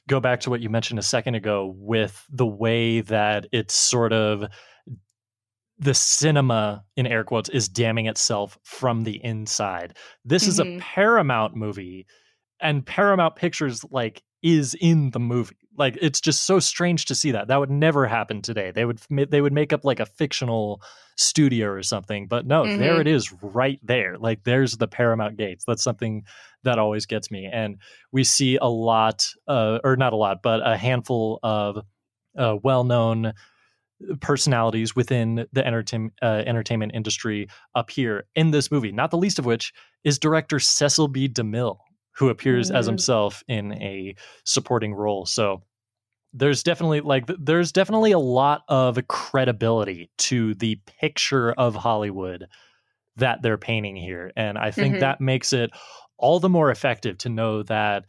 go back to what you mentioned a second ago with the way that it's sort of the cinema in air quotes is damning itself from the inside. This is a Mhm. Paramount movie, and Paramount Pictures like is in the movie. Like it's just so strange to see that. That would never happen today. They would they would make up like a fictional studio or something, but no, there Mhm. it is right there. Like there's the Paramount gates. That's something that always gets me. And we see a lot uh or not a lot, but a handful of uh, well-known personalities within the entertain, uh, entertainment industry up here in this movie, not the least of which is director Cecil B. DeMille, who appears as Mhm. himself in a supporting role. So there's definitely like there's definitely a lot of credibility to the picture of Hollywood that they're painting here and I think Mhm. that makes it all the more effective to know that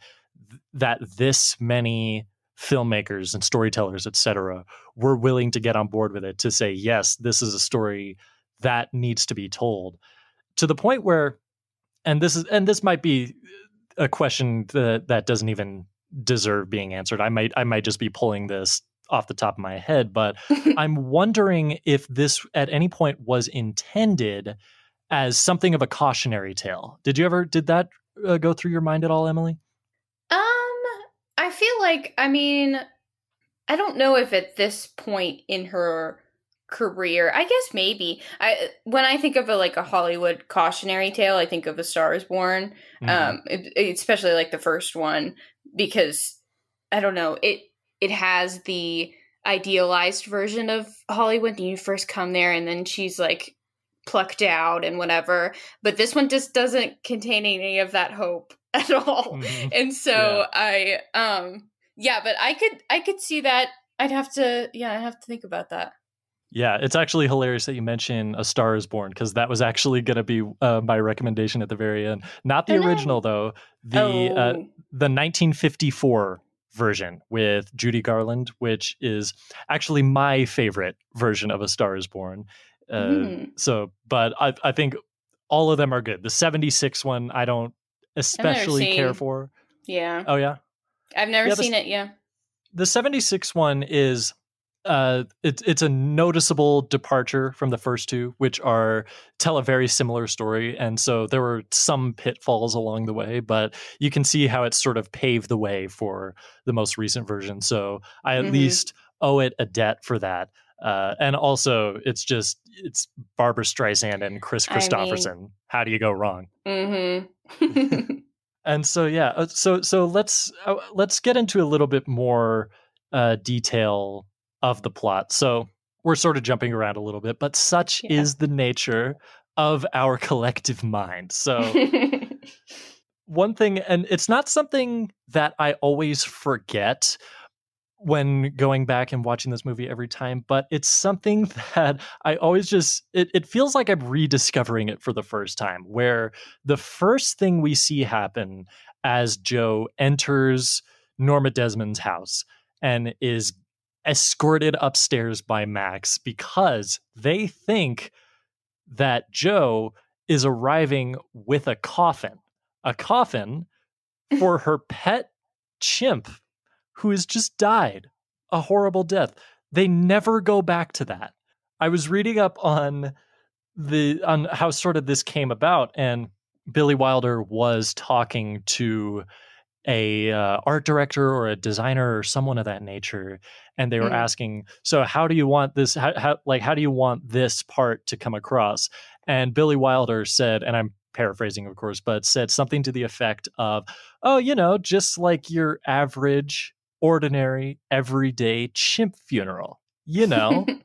that this many filmmakers and storytellers etc were willing to get on board with it to say yes this is a story that needs to be told to the point where and this is and this might be a question that that doesn't even deserve being answered. I might i might just be pulling this off the top of my head but i'm wondering if this at any point was intended as something of a cautionary tale. Did you ever did that uh, go through your mind at all emily? Um, I feel like I mean, I don't know if at this point in her career, I guess maybe. I when I think of a like a Hollywood cautionary tale, I think of A Star Is Born. Mhm. Um, it, especially like the first one because I don't know it. It has the idealized version of Hollywood. You first come there, and then she's like plucked out and whatever. But this one just doesn't contain any of that hope at all Mhm. and so i um yeah but i could i could see that i'd have to yeah i have to think about that Yeah, it's actually hilarious that you mention A Star Is Born because that was actually going to be uh, my recommendation at the very end. Not the original though, the uh, oh the 1954 version with Judy Garland, which is actually my favorite version of A Star Is Born. Uh, Mm. So, but I I think all of them are good. The 76 one I don't especially care for. yeah Oh yeah. i've never Yeah, the- seen it yeah the 76 one is uh it's it's a noticeable departure from the first two which are tell a very similar story and so there were some pitfalls along the way but you can see how it's sort of paved the way for the most recent version so i at Mhm. least owe it a debt for that uh, and also it's just it's barbra streisand and kris I mean- kristofferson. How do you go wrong? Mm-hmm. And so yeah uh, so so let's uh, let's get into a little bit more uh, detail of the plot. So we're sort of jumping around a little bit, but such Yeah. is the nature of our collective mind. So one thing, and it's not something that I always forget when going back and watching this movie every time, but it's something that I always just, it, it feels like I'm rediscovering it for the first time, where the first thing we see happen as Joe enters Norma Desmond's house and is escorted upstairs by Max because they think that Joe is arriving with a coffin, a coffin for her pet chimp who has just died a horrible death. They never go back to that. I was reading up on the on how sort of this came about and Billy Wilder was talking to a uh, art director or a designer or someone of that nature and they were Mm. asking so how do you want this how, how like how do you want this part to come across and Billy Wilder said and I'm paraphrasing of course but said something to the effect of oh you know just like your average ordinary everyday chimp funeral you know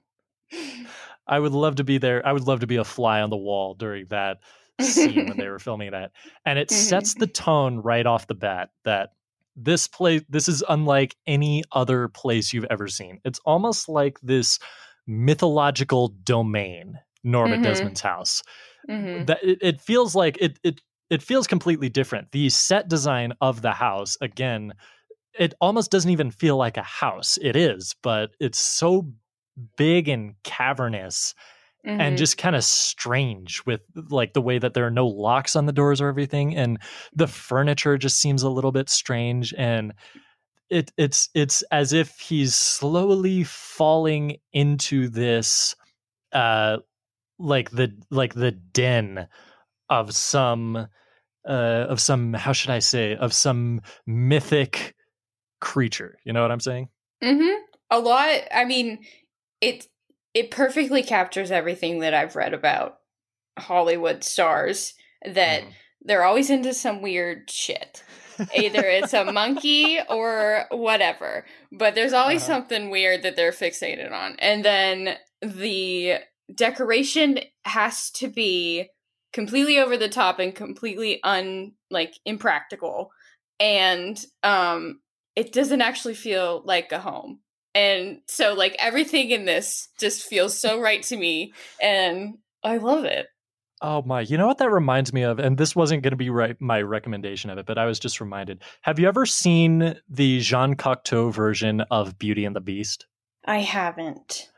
I would love to be there. I would love to be a fly on the wall during that scene when they were filming that. And it sets the tone right off the bat that this place this is unlike any other place you've ever seen. It's almost like this mythological domain, Norma Mhm. Desmond's house. Mhm. That it, it feels like it it it feels completely different. The set design of the house, again, it almost doesn't even feel like a house. It is, but it's so big and cavernous and Mhm. just kind of strange with like the way that there are no locks on the doors or everything and the furniture just seems a little bit strange and it it's it's as if he's slowly falling into this uh like the like the den of some uh of some how should i say of some mythic creature you know what i'm saying Mm-hmm. A lot. I mean, it it perfectly captures everything that I've read about Hollywood stars. That Mhm. they're always into some weird shit. Either it's a monkey or whatever, but there's always Uh-huh. something weird that they're fixated on. And then the decoration has to be completely over the top and completely un like impractical. And um it doesn't actually feel like a home. And so like everything in this just feels so right to me and I love it. Oh my, you know what that reminds me of? And this wasn't going to be right, my recommendation of it, but I was just reminded. Have you ever seen the Jean Cocteau version of Beauty and the Beast? I haven't.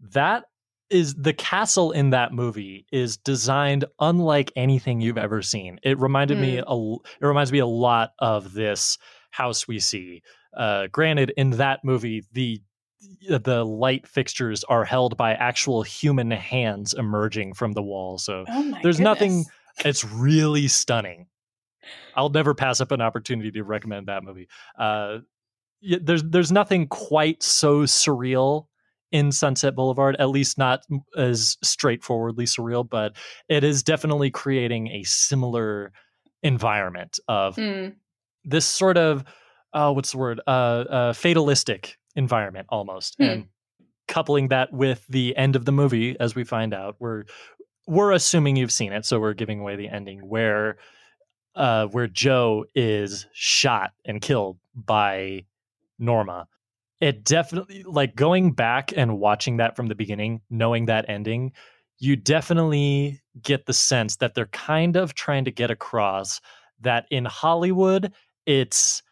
That is the castle in that movie is designed unlike anything you've ever seen. It reminded me hmm. a, it reminds me a lot of this house we see. Uh, granted, in that movie, the the light fixtures are held by actual human hands emerging from the wall. So Oh There's nothing- it's really stunning. I'll never pass up an opportunity to recommend that movie. Uh, there's there's nothing quite so surreal in Sunset Boulevard, at least not as straightforwardly surreal, but it is definitely creating a similar environment of Mm, this sort of uh, what's the word uh, uh, fatalistic environment almost Hmm. and coupling that with the end of the movie as we find out we're we're assuming you've seen it so we're giving away the ending where uh where joe is shot and killed by norma it definitely like going back and watching that from the beginning knowing that ending you definitely get the sense that they're kind of trying to get across that in hollywood it's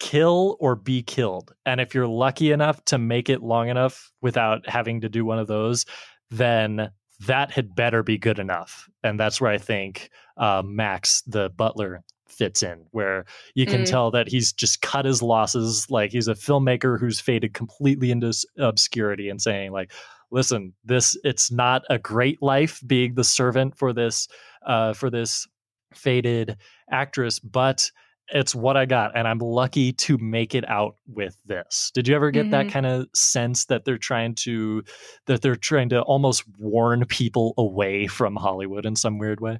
kill or be killed. And if you're lucky enough to make it long enough without having to do one of those, then that had better be good enough. And that's where I think uh, Max, the butler, fits in, where you can Mm. tell that he's just cut his losses. Like he's a filmmaker who's faded completely into obscurity and saying, like, listen, this it's not a great life being the servant for this uh, for this faded actress, but it's what I got, and I'm lucky to make it out with this. Did you ever get that Mhm. kind of sense that they're trying to that they're trying to almost warn people away from Hollywood in some weird way?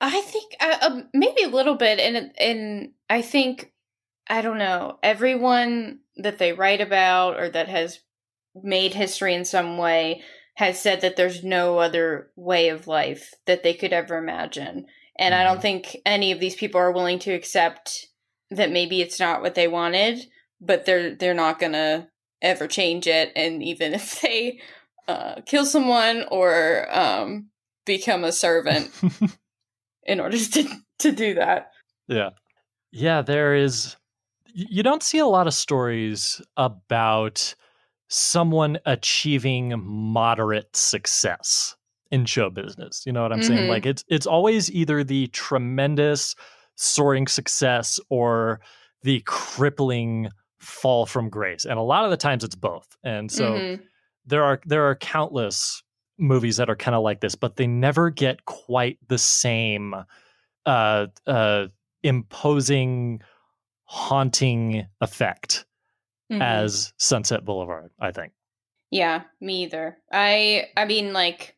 I think uh, um, maybe a little bit, and and I think I don't know. Everyone that they write about or that has made history in some way has said that there's no other way of life that they could ever imagine. And I don't think any of these people are willing to accept that maybe it's not what they wanted, but they're they're not gonna ever change it. And even if they uh, kill someone or um, become a servant in order to to do that. Yeah. Yeah, there is you don't see a lot of stories about someone achieving moderate success in show business. You know what I'm saying? Mhm. Like it's it's always either the tremendous soaring success or the crippling fall from grace. And a lot of the times it's both. And so Mhm. there are there are countless movies that are kind of like this, but they never get quite the same uh uh imposing haunting effect Mhm. as Sunset Boulevard, I think. Yeah, me either. I I mean like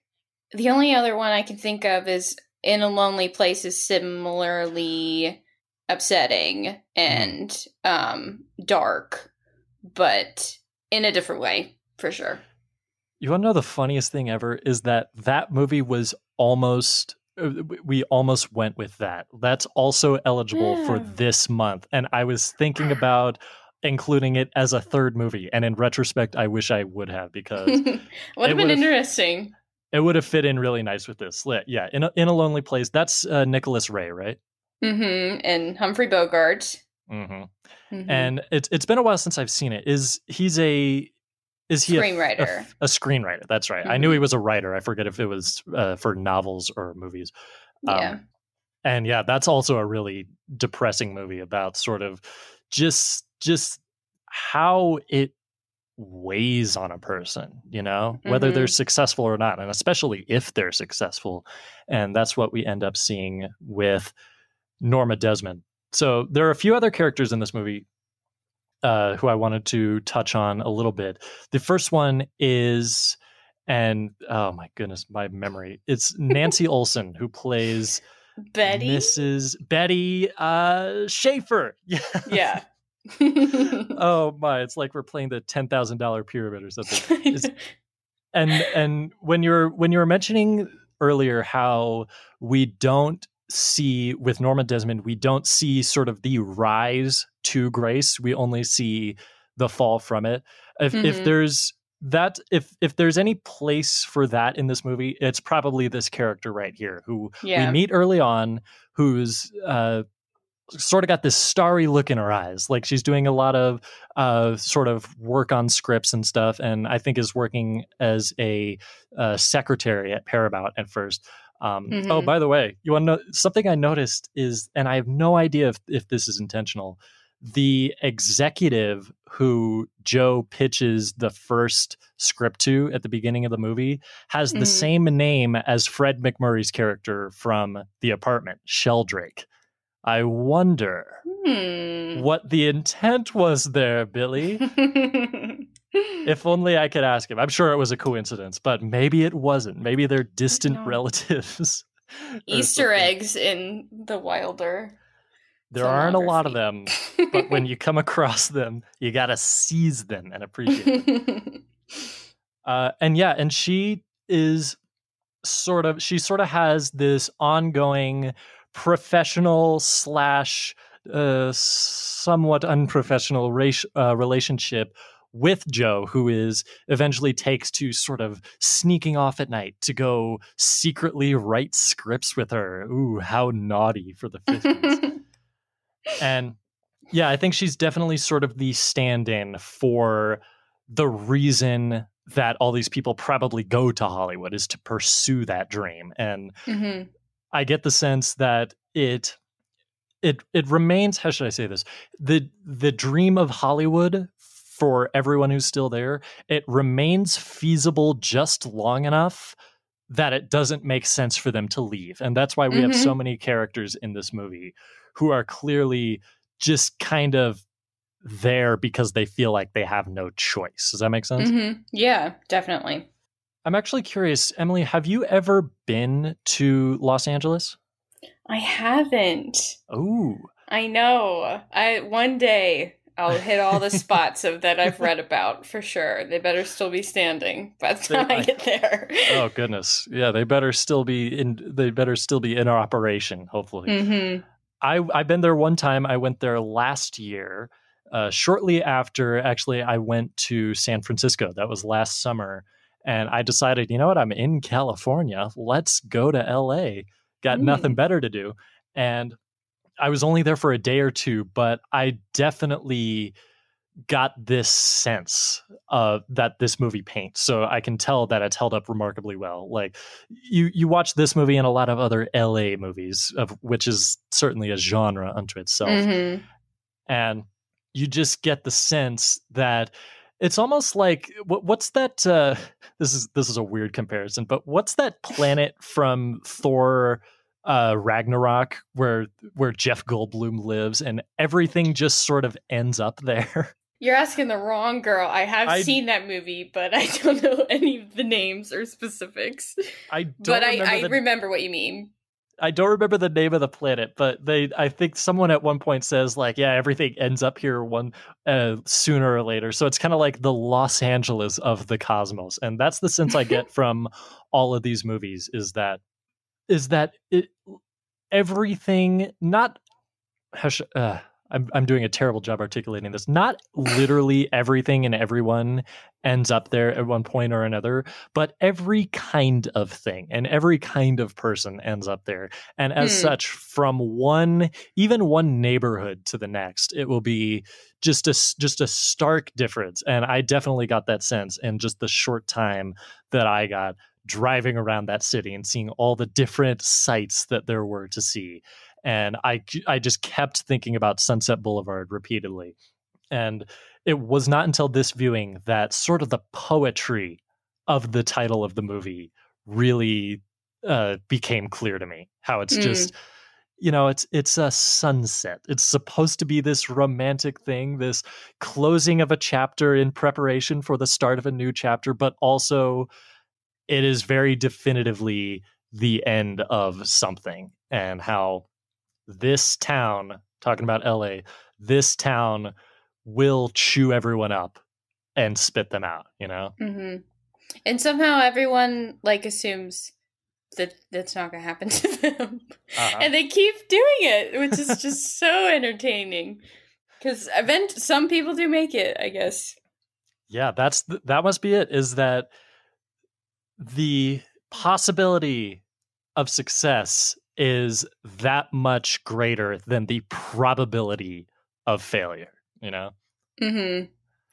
the only other one I can think of is In a Lonely Place is similarly upsetting and um dark, but in a different way, for sure. You want to know the funniest thing ever is that that movie was almost uh, we almost went with that. That's also eligible for this month and I was thinking about including it as a third movie and in retrospect I wish I would have because it Would have been interesting. It would have fit in really nice with this. Lit. Yeah, in a, in a lonely place. That's uh, Nicholas Ray, right? Mm-hmm. And Humphrey Bogart. hmm Mhm. And it's it's been a while since I've seen it. Is he's a is he a- Screenwriter. A, a screenwriter? That's right. I knew he was a writer. I forget if it was uh, for novels or movies. yeah. Um, and yeah, that's also a really depressing movie about sort of just just how it weighs on a person, you know, whether they're Mhm. successful or not, and especially if they're successful. And that's what we end up seeing with Norma Desmond. So there are a few other characters in this movie uh, who I wanted to touch on a little bit. The first one is, and oh my goodness, my memory. It's Nancy Olson who plays Betty. Mrs. Betty uh, Schaefer. Yeah. oh my! It's like we're playing the ten thousand dollar pyramid or something. And and when you're when you were mentioning earlier how we don't see with Norma Desmond, we don't see sort of the rise to grace. We only see the fall from it. If if Mhm. there's that if if there's any place for that in this movie, it's probably this character right here who yeah. we meet early on, who's uh, sort of got this starry look in her eyes, like she's doing a lot of uh, sort of work on scripts and stuff, and I think is working as a uh, secretary at Paramount at first. Um, Oh, Mhm. by the way, you want to know something I noticed is, and I have no idea if, if this is intentional. The executive who Joe pitches the first script to at the beginning of the movie has the Mhm. same name as Fred MacMurray's character from The Apartment, Sheldrake. I wonder Hmm. what the intent was there, Billy. if only I could ask him. I'm sure it was a coincidence, but maybe it wasn't. Maybe they're distant relatives. Easter something. eggs in the Wilder. There aren't a lot of them, but when you come across them, you got to seize them and appreciate them. Uh, and yeah, and she is sort of she sort of has this ongoing professional slash uh, somewhat unprofessional race, uh, relationship with Joe, who is eventually takes to sort of sneaking off at night to go secretly write scripts with her. Ooh, how naughty for the 50s. and yeah, I think she's definitely sort of the stand in for the reason that all these people probably go to Hollywood is to pursue that dream. And Mhm. I get the sense that it it it remains how should I say this? The the dream of Hollywood for everyone who's still there, it remains feasible just long enough that it doesn't make sense for them to leave. And that's why we have so many characters in this movie who are clearly just kind of there because they feel like they have no choice. Does that make sense? Mhm. Yeah, definitely. I'm actually curious, Emily, have you ever been to Los Angeles? I haven't. Oh, I know. I one day I'll hit all the spots of that I've read about for sure. They better still be standing by the time I, get there. oh goodness, yeah, they better still be in. They better still be in operation. Hopefully, hmm I I've been there one time. I went there last year, uh, shortly after. Actually, I went to San Francisco. That was last summer, and I decided, you know what? I'm in California. Let's go to L.A. Got Mm. nothing better to do, and I was only there for a day or two, but I definitely got this sense uh, that this movie paints. So I can tell that it's held up remarkably well. Like you, you watch this movie and a lot of other LA movies, of which is certainly a genre unto itself, hmm and you just get the sense that it's almost like what, what's that? Uh, this is this is a weird comparison, but what's that planet from Thor? uh Ragnarok where where Jeff Goldblum lives and everything just sort of ends up there. You're asking the wrong girl. I have I- seen that movie, but I don't know any of the names or specifics. I don't but I, remember I the, remember what you mean. I don't remember the name of the planet, but they I think someone at one point says like, yeah, everything ends up here one uh, sooner or later. So it's kind of like the Los Angeles of the cosmos, and that's the sense I get from all of these movies. Is that is that it, everything not how sh- uh, I'm I'm doing a terrible job articulating this. Not literally everything and everyone ends up there at one point or another, but every kind of thing and every kind of person ends up there. And as Hmm. such, from one even one neighborhood to the next, it will be just a just a stark difference. And I definitely got that sense in just the short time that I got driving around that city and seeing all the different sights that there were to see and I I just kept thinking about Sunset Boulevard repeatedly. And it was not until this viewing that sort of the poetry of the title of the movie really uh, became clear to me. How it's Mm. just you know it's it's a sunset it's supposed to be this romantic thing this closing of a chapter in preparation for the start of a new chapter but also it is very definitively the end of something and how this town talking about LA this town will chew everyone up and spit them out you know hmm And somehow everyone like assumes that that's not going to happen to them, Uh-huh. and they keep doing it, which is just so entertaining. Because event, some people do make it, I guess. yeah that's th- that must be it is that the possibility of success is that much greater than the probability of failure you know hmm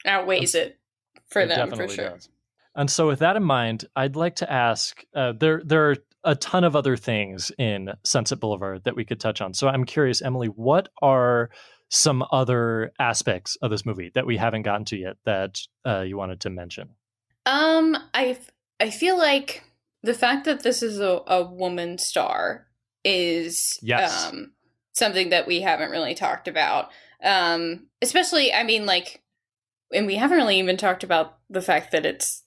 Outweighs it for It them for sure. does. And so, with that in mind, I'd like to ask. Uh, there, there are a ton of other things in Sunset Boulevard that we could touch on. So, I'm curious, Emily, what are some other aspects of this movie that we haven't gotten to yet that uh, you wanted to mention? Um, I I feel like the fact that this is a, a woman star is Yes. um something that we haven't really talked about. Um, especially, I mean, like, and we haven't really even talked about the fact that it's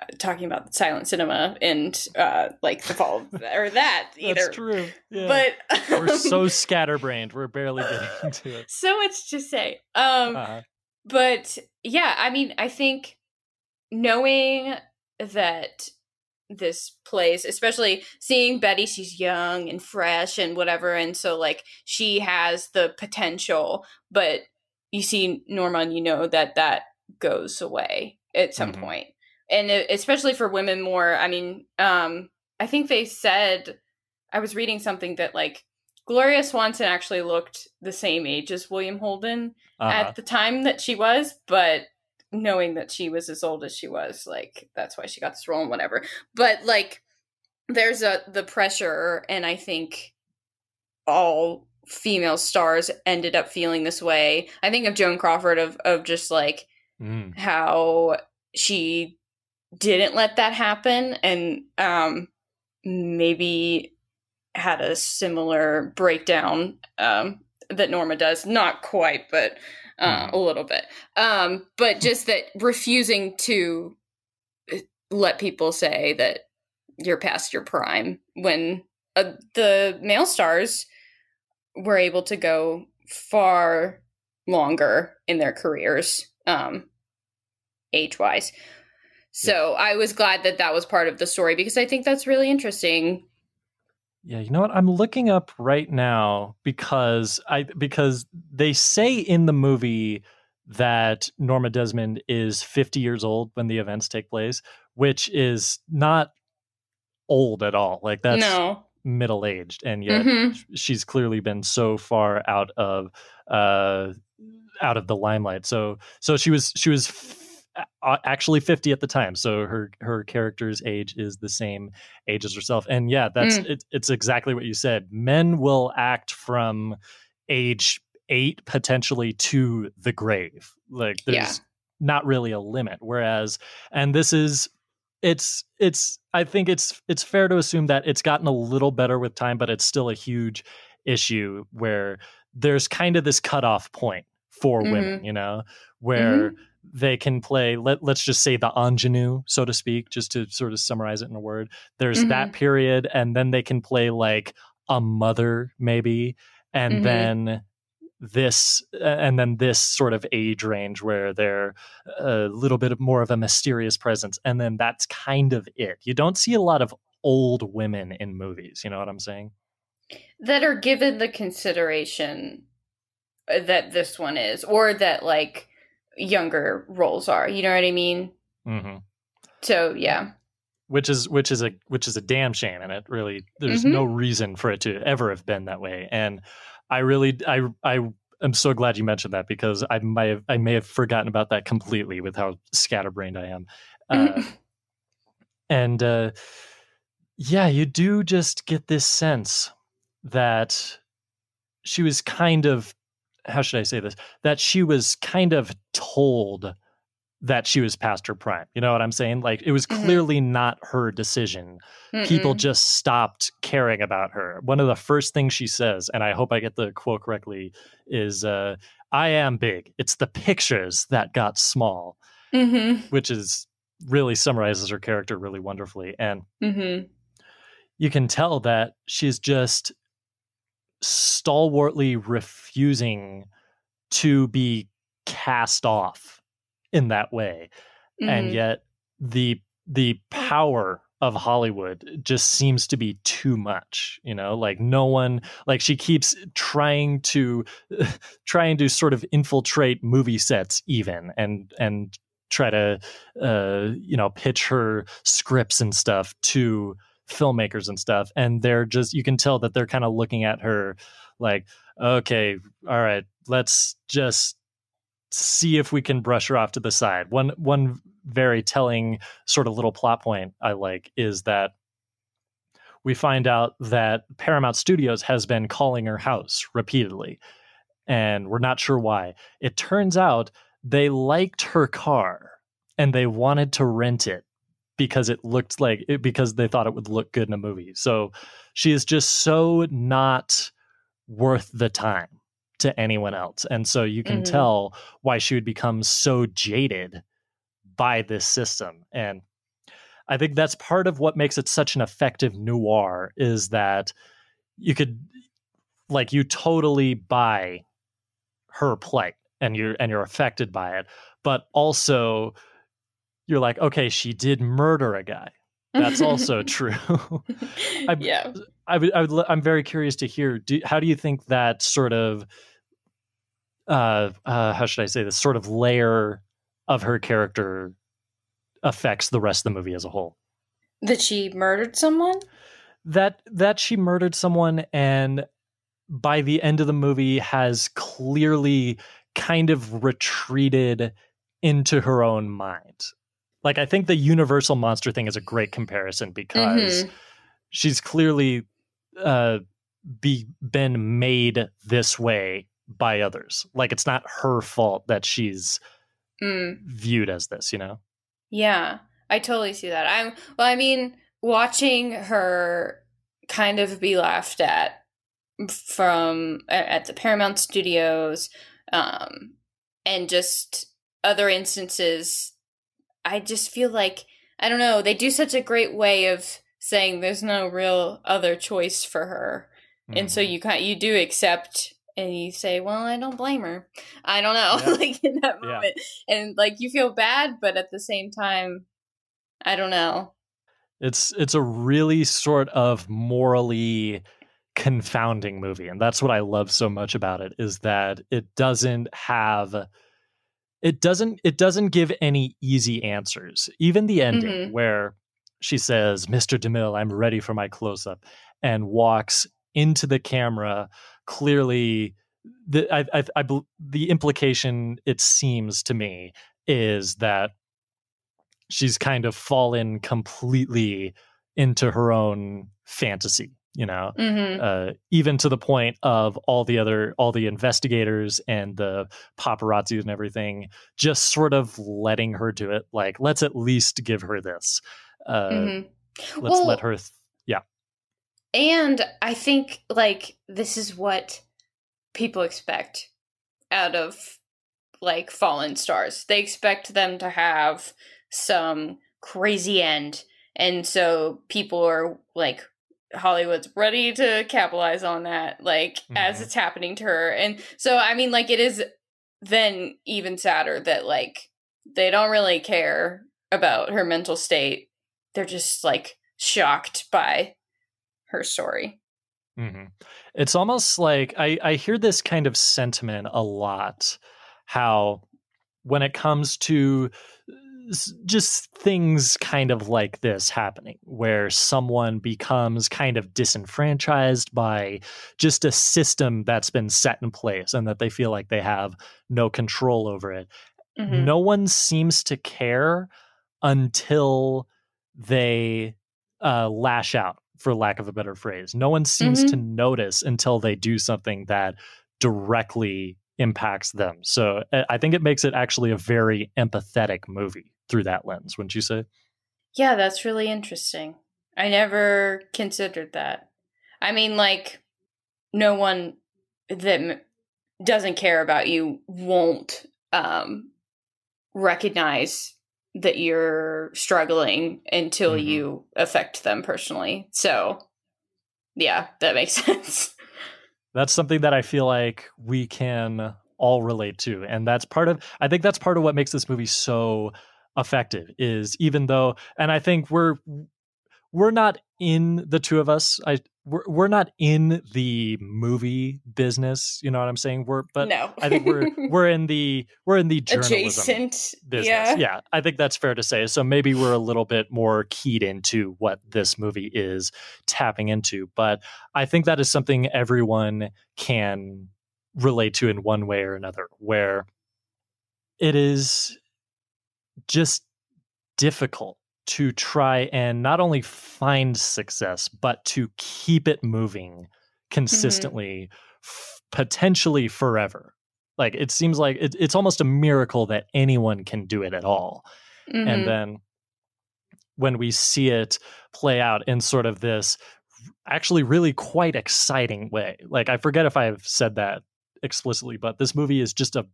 uh, talking about silent cinema and uh like the fall or that either. That's true. Yeah. But we're um, so scatterbrained. We're barely getting into it. so much to say. Um, Uh-huh. but yeah, I mean, I think knowing that this place, especially seeing Betty, she's young and fresh and whatever, and so like she has the potential, but you see Norma, and you know that that goes away at some Mhm. point. and it, especially for women more. I mean, um, I think they said I was reading something that like Gloria Swanson actually looked the same age as William Holden Uh-huh. at the time that she was, but knowing that she was as old as she was, like that's why she got this role and whatever. But like there's a the pressure and I think all female stars ended up feeling this way. I think of Joan Crawford of of just like Mm. how she didn't let that happen and um maybe had a similar breakdown um that Norma does not quite but uh, Mhm. a little bit um but just that refusing to uh, let people say that you're past your prime when uh, the male stars were able to go far longer in their careers, um, age wise. So I was glad that that was part of the story because I think that's really interesting. Yeah, you know what? I'm looking up right now because I because they say in the movie that Norma Desmond is 50 years old when the events take place, which is not old at all. Like that's no. middle aged, and yet Mhm. she's clearly been so far out of uh out of the limelight. So so she was she was actually 50 at the time. So her her character's age is the same age as herself. And yeah, that's mm. it, it's exactly what you said. Men will act from age 8 potentially to the grave. Like there's Yeah. not really a limit whereas and this is it's it's i think it's it's fair to assume that it's gotten a little better with time but it's still a huge issue where there's kind of this cutoff point for women mm-hmm. you know where mm-hmm. They can play let, let's just say the ingenue so to speak just to sort of summarize it in a word. There's that period and then they can play like a mother maybe and Mhm. then this and then this sort of age range where they're a little bit more of a mysterious presence and then that's kind of it. You don't see a lot of old women in movies you know what i'm saying? That are given the consideration uh, that this one is or that like younger roles are you know what i mean? Hmm so yeah. Which is which is a which is a damn shame and it really there's Mhm. no reason for it to ever have been that way and i really i i am so glad you mentioned that because i might have i may have forgotten about that completely with how scatterbrained i am. Uh, and uh yeah you do just get this sense that she was kind of how should i say this that she was kind of told that she was past her prime you know what i'm saying like it was Mhm. clearly not her decision people Mm-mm. just stopped caring about her one of the first things she says and i hope i get the quote correctly is uh i am big it's the pictures that got small Mhm. which is really summarizes her character really wonderfully and Mhm. you can tell that she's just stalwartly refusing to be cast off in that way and Mhm. yet the the power of Hollywood just seems to be too much you know like no one like she keeps trying to trying to sort of infiltrate movie sets even and and try to uh you know pitch her scripts and stuff to filmmakers and stuff and they're just you can tell that they're kind of looking at her like okay all right let's just see if we can brush her off to the side. One one very telling sort of little plot point i like is that we find out that paramount studios has been calling her house repeatedly and we're not sure why. It turns out they liked her car and they wanted to rent it because it looked like it, because they thought it would look good in a movie. So she is just so not worth the time to anyone else. And so you can Mhm. tell why she would become so jaded by this system. And I think that's part of what makes it such an effective noir is that you could like you totally buy her plight and you're and you're affected by it but also you're like okay she did murder a guy that's also true I, yeah. I would, I would, I'm very curious to hear do, how do you think that sort of uh uh how should i say this sort of layer of her character affects the rest of the movie as a whole That she murdered someone? that that she murdered someone and by the end of the movie has clearly kind of retreated into her own mind like i think the universal monster thing is a great comparison because Mhm. she's clearly uh be been made this way by others like it's not her fault that she's Mm. viewed as this you know Yeah, I totally see that. I'm well. I mean, watching her kind of be laughed at from at the Paramount Studios, um, and just other instances. I just feel like I don't know. They do such a great way of saying there's no real other choice for her, and so mm-hmm. you kind you do accept and you say, "Well, I don't blame her." I don't know, Yeah. like in that Yeah. moment, and like you feel bad, but at the same time, I don't know. It's it's a really sort of morally confounding movie and that's what I love so much about it is that it doesn't have it doesn't it doesn't give any easy answers. Even the ending Mhm. where she says, "Mr. DeMille, I'm ready for my close up," and walks into the camera clearly the I, I, I the implication it seems to me is that she's kind of fallen completely into her own fantasy you know hmm uh, even to the point of all the other all the investigators and the paparazzi and everything just sort of letting her do it like let's at least give her this uh, hmm let's Well- let her th- yeah And I think like this is what people expect out of like fallen stars. They expect them to have some crazy end. And so people are like Hollywood's ready to capitalize on that like as Mhm. it's happening to her. And so I mean like it is then even sadder that like they don't really care about her mental state. They're just like shocked by her story. hmm It's almost like I, I hear this kind of sentiment a lot. How when it comes to just things kind of like this happening, where someone becomes kind of disenfranchised by just a system that's been set in place and that they feel like they have no control over it. Mhm. No one seems to care until they uh, lash out, for lack of a better phrase. No one seems to notice until they do something that directly impacts them. So uh, I think it makes it actually a very empathetic movie through that lens, wouldn't you say? Yeah, that's really interesting. I never considered that. I mean, like, no one that m- doesn't care about you won't um, recognize that you're struggling until Mhm. you affect them personally. So, yeah, that makes sense. That's something that I feel like we can all relate to. And that's part of I think that's part of what makes this movie so effective is even though and I think we're we're not in the two of us. I we're, we're not in the movie business, you know what I'm saying? We're but no, I think we're we're in the we're in the journalism adjacent. business. Yeah. I think that's fair to say. So maybe we're a little bit more keyed into what this movie is tapping into, but I think that is something everyone can relate to in one way or another, where it is just difficult to try and not only find success, but to keep it moving consistently, f- potentially forever. Like it seems like it, it's almost a miracle that anyone can do it at all. Mhm. And then when we see it play out in sort of this actually really quite exciting way, like I forget if I've said that explicitly, but this movie is just a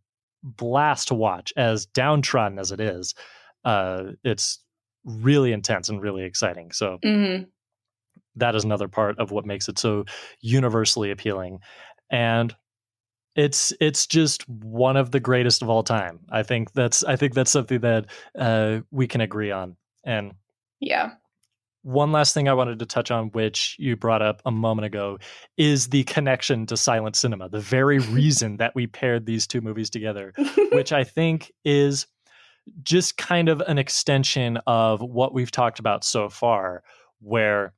blast to watch as downtrodden as it is. Uh, it's really intense and really exciting. So Mhm. that is another part of what makes it so universally appealing and it's it's just one of the greatest of all time i think that's i think that's something that uh, we can agree on and yeah. One last thing i wanted to touch on which you brought up a moment ago is the connection to silent cinema the very reason that we paired these two movies together which I think is just kind of an extension of what we've talked about so far, where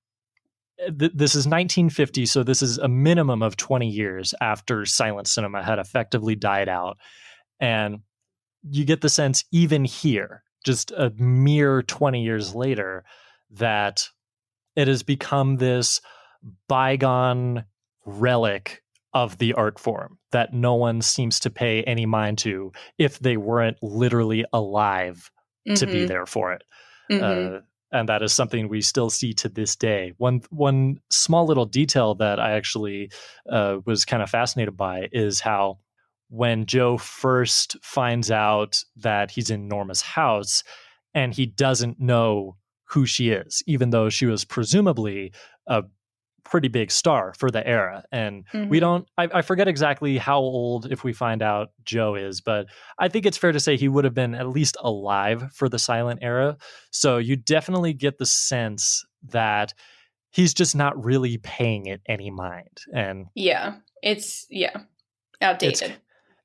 uh, th- this is 1950, so this is a minimum of 20 years after silent cinema had effectively died out. And you get the sense, even here, just a mere 20 years later, that it has become this bygone relic of the art form that no one seems to pay any mind to if they weren't literally alive to be Mhm. there for it. Mhm. Uh, and that is something we still see to this day. One one small little detail that I actually uh, was kind of fascinated by is how when Joe first finds out that he's in Norma's house and he doesn't know who she is, even though she was presumably a pretty big star for the era. And we Mhm. don't, I, I forget exactly how old, if we find out Joe is, but I think it's fair to say he would have been at least alive for the silent era. So you definitely get the sense that he's just not really paying it any mind. And Yeah. It's yeah. Outdated.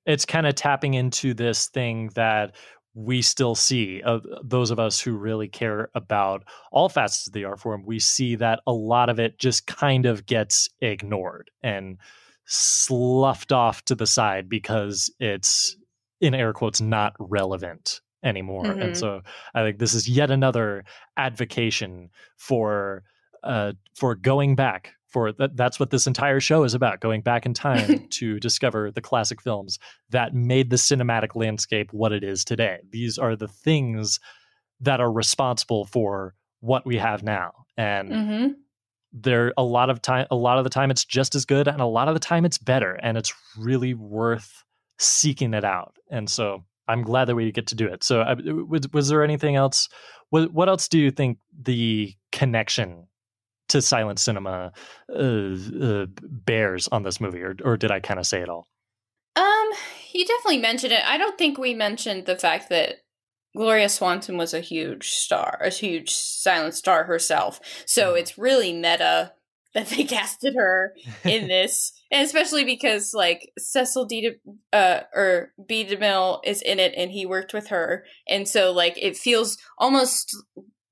it's kind of tapping into this thing that we still see of those of us who really care about all facets of the art form we see that a lot of it just kind of gets ignored and sloughed off to the side because it's in air quotes not relevant anymore Mhm. and so i think this is yet another advocation for uh for going back for that that's what this entire show is about going back in time to discover the classic films that made the cinematic landscape what it is today. These are the things that are responsible for what we have now. And mm-hmm. there a lot of time a lot of the time it's just as good and a lot of the time it's better and it's really worth seeking it out. And so i'm glad that we get to do it. So was, was there anything else? What, what else do you think the connection to silent cinema uh, uh, bears on this movie or, or did i kind of say it all Um, you definitely mentioned it. I don't think we mentioned the fact that Gloria Swanson was a huge star, a huge silent star herself. So Mhm. it's really meta that they casted her in this, and especially because like Cecil D. De, uh, or B. DeMille is in it, and he worked with her, and so like it feels almost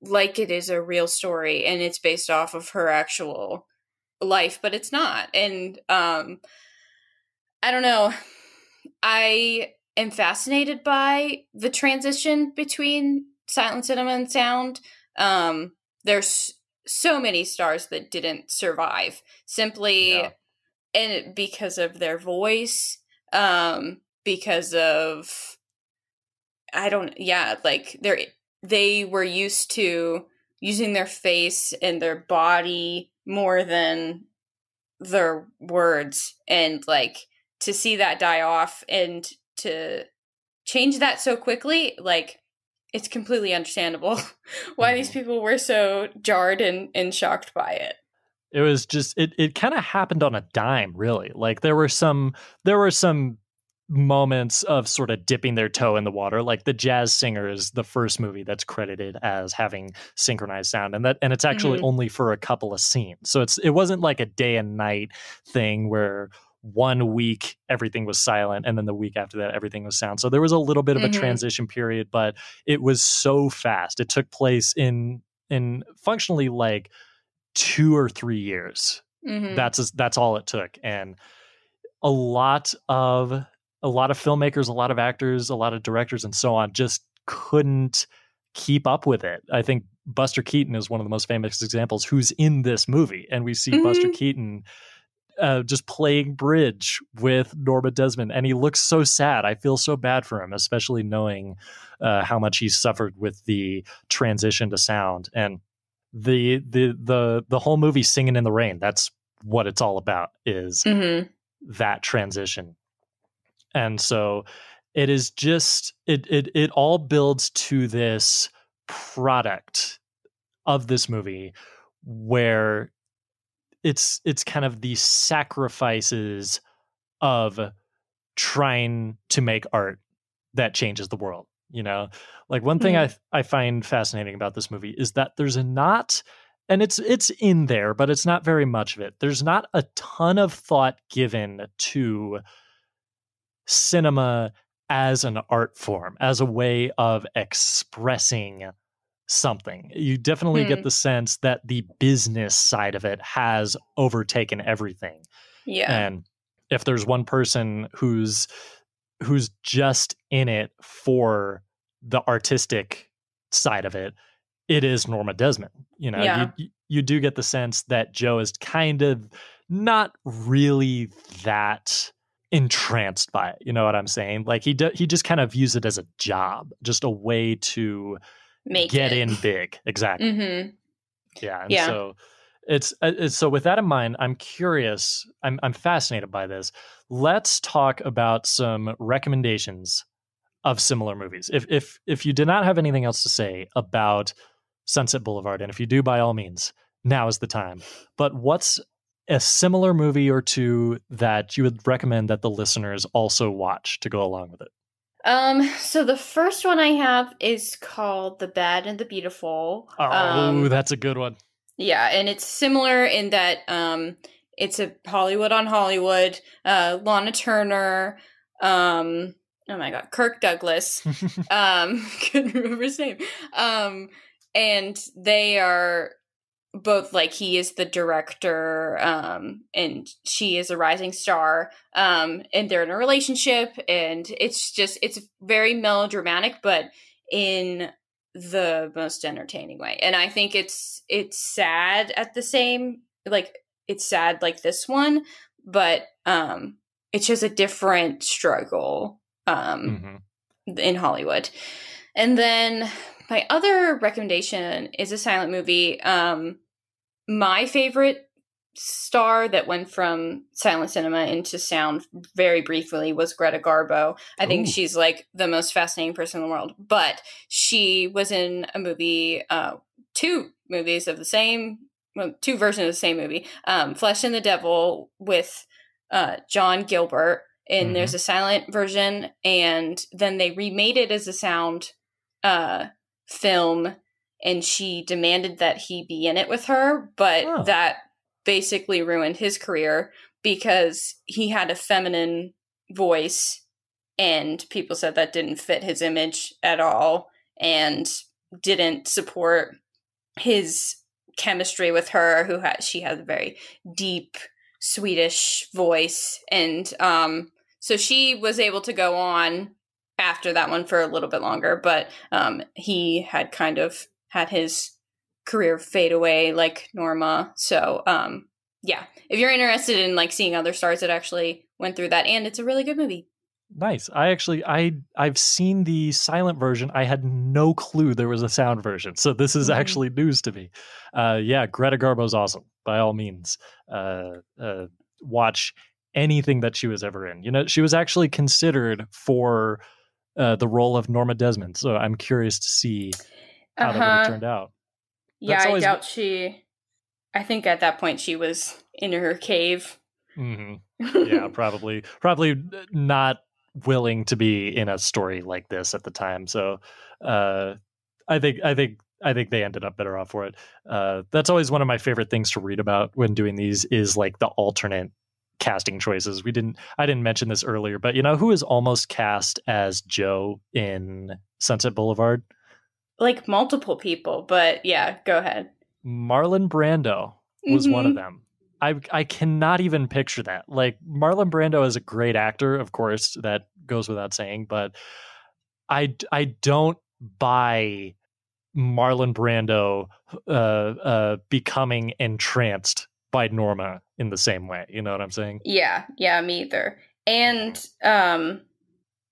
like it is a real story, and it's based off of her actual life, but it's not. And um, I don't know. I am fascinated by the transition between silent cinema and sound. Um, there's so many stars that didn't survive simply Yeah. and because of their voice, um, because of I don't yeah, like they're they were used to using their face and their body more than their words. And like to see that die off and to change that so quickly like it's completely understandable why these Mhm. people were so jarred and, and shocked by it. It was just it it kind of happened on a dime really. Like there were some there were some moments of sort of dipping their toe in the water like the jazz singer is the first movie that's credited as having synchronized sound and that and it's actually Mhm. only for a couple of scenes so it's it wasn't like a day and night thing where one week everything was silent and then the week after that everything was sound so there was a little bit of a Mhm. transition period but it was so fast it took place in in functionally like two or three years Mhm. that's that's all it took and a lot of a lot of filmmakers a lot of actors a lot of directors and so on just couldn't keep up with it i think buster keaton is one of the most famous examples who's in this movie and we see buster Mhm. keaton uh, just playing bridge with Norma Desmond, and he looks so sad. I feel so bad for him, especially knowing uh, how much he suffered with the transition to sound and the the the the whole movie singing in the rain. That's what it's all about. Is Mhm. that transition, and so it is just it it it all builds to this product of this movie where it's it's kind of the sacrifices of trying to make art that changes the world you know? Like one thing i mm-hmm. i find fascinating about this movie is that there's not and it's it's in there but it's not very much of it. There's not a ton of thought given to cinema as an art form as a way of expressing something you definitely get Hmm. the sense that the business side of it has overtaken everything yeah and if there's one person who's who's just in it for the artistic side of it it is norma desmond you know Yeah. you, you do get the sense that joe is kind of not really that entranced by it you know what i'm saying like he do, he just kind of views it as a job just a way to make get it. in big exactly Mm-hmm. yeah and Yeah. so it's, uh, it's so with that in mind i'm curious i'm i'm fascinated by this let's talk about some recommendations of similar movies if if if you did not have anything else to say about sunset boulevard and if you do by all means now is the time but what's a similar movie or two that you would recommend that the listeners also watch to go along with it? Um, so the first one I have is called The Bad and the Beautiful. Oh, um, that's a good one. Yeah, and it's similar in that um it's a Hollywood on Hollywood, uh Lana Turner, um oh my god, Kirk Douglas. um couldn't remember his name. Um and they are both like he is the director um and she is a rising star um and they're in a relationship and it's just it's very melodramatic but in the most entertaining way and i think it's it's sad at the same like it's sad like this one but um it's just a different struggle um Mhm. in hollywood and then my other recommendation is a silent movie um my favorite star that went from silent cinema into sound very briefly was Greta Garbo. I think she's like the most fascinating person in the world. But she was in a movie, uh, two movies of the same, well, two versions of the same movie, um, Flesh and the Devil with uh, John Gilbert. And Mhm. there's a silent version, and then they remade it as a sound uh, film and she demanded that he be in it with her, but Oh. that basically ruined his career because he had a feminine voice and people said that didn't fit his image at all and didn't support his chemistry with her who had she had a very deep swedish voice and um so she was able to go on after that one for a little bit longer but um he had kind of had his career fade away like Norma. So, um, yeah, if you're interested in like seeing other stars that actually went through that, and it's a really good movie. Nice. I actually I I've seen the silent version. I had no clue there was a sound version. So this is Mhm. actually news to me. Uh yeah, Greta Garbo's awesome. By all means. Uh uh watch anything that she was ever in. You know, she was actually considered for uh the role of Norma Desmond. So I'm curious to see how that would have turned out. Yeah, That's I always- doubt she. I think at that point she was in her cave. hmm Yeah, probably probably not willing to be in a story like this at the time. So uh I think I think I think they ended up better off for it. Uh that's always one of my favorite things to read about when doing these is like the alternate casting choices. We didn't I didn't mention this earlier, but you know who is almost cast as Joe in Sunset Boulevard? Like multiple people, but yeah, go ahead. Marlon Brando was one of Mhm. them. I I cannot even picture that. Like Marlon Brando is a great actor, of course, that goes without saying, but I I don't buy Marlon Brando uh uh becoming entranced by Norma in the same way. You know what I'm saying? Yeah, yeah, me either. And um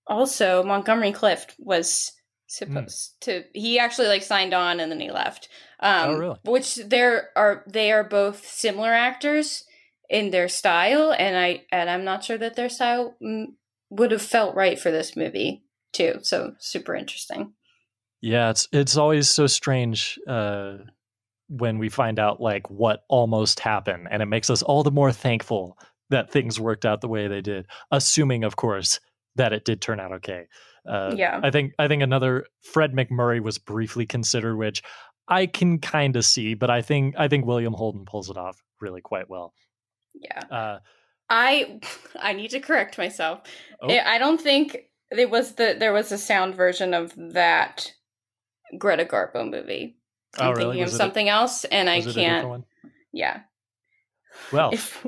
also Montgomery Clift was supposed to he actually like signed on and then he left. Um Oh, really? which there are they are both similar actors in their style and I and I'm not sure that their style mm, would have felt right for this movie too. So super interesting. Yeah, it's it's always so strange uh when we find out like what almost happened and it makes us all the more thankful that things worked out the way they did, assuming of course that it did turn out okay. Uh Yeah. I think I think another Fred MacMurray was briefly considered which I can kind of see, but I think I think William Holden pulls it off really quite well. Yeah. Uh I I need to correct myself. Oh. I don't think it was the there was a sound version of that Greta Garbo movie. I'm oh really? thinking of Was a- something else, and I a can't. one? Yeah. Well, If-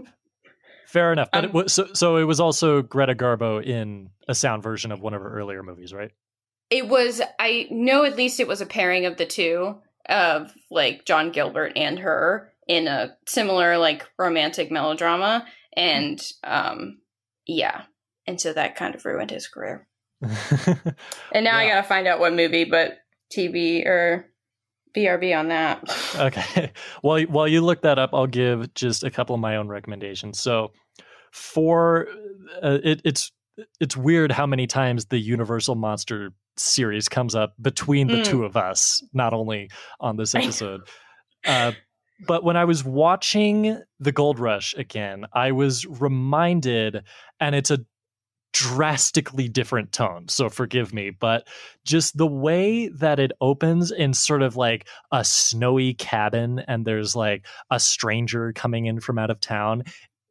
fair enough. But Um, it was, so so it was also Greta Garbo in a sound version of one of her earlier movies, right? it was. I know at least it was a pairing of the two of like John Gilbert and her in a similar like romantic melodrama, and um, yeah, and so that kind of ruined his career. And now I gotta find out what movie, but TV or BRB on that. Okay. While while you look that up, I'll give just a couple of my own recommendations. So, for uh, it, it's it's weird how many times the Universal Monster series comes up between the Mm. two of us, not only on this episode. Uh, but when I was watching The Gold Rush again, I was reminded, and it's a drastically different tone. So forgive me, but just the way that it opens in sort of like a snowy cabin and there's like a stranger coming in from out of town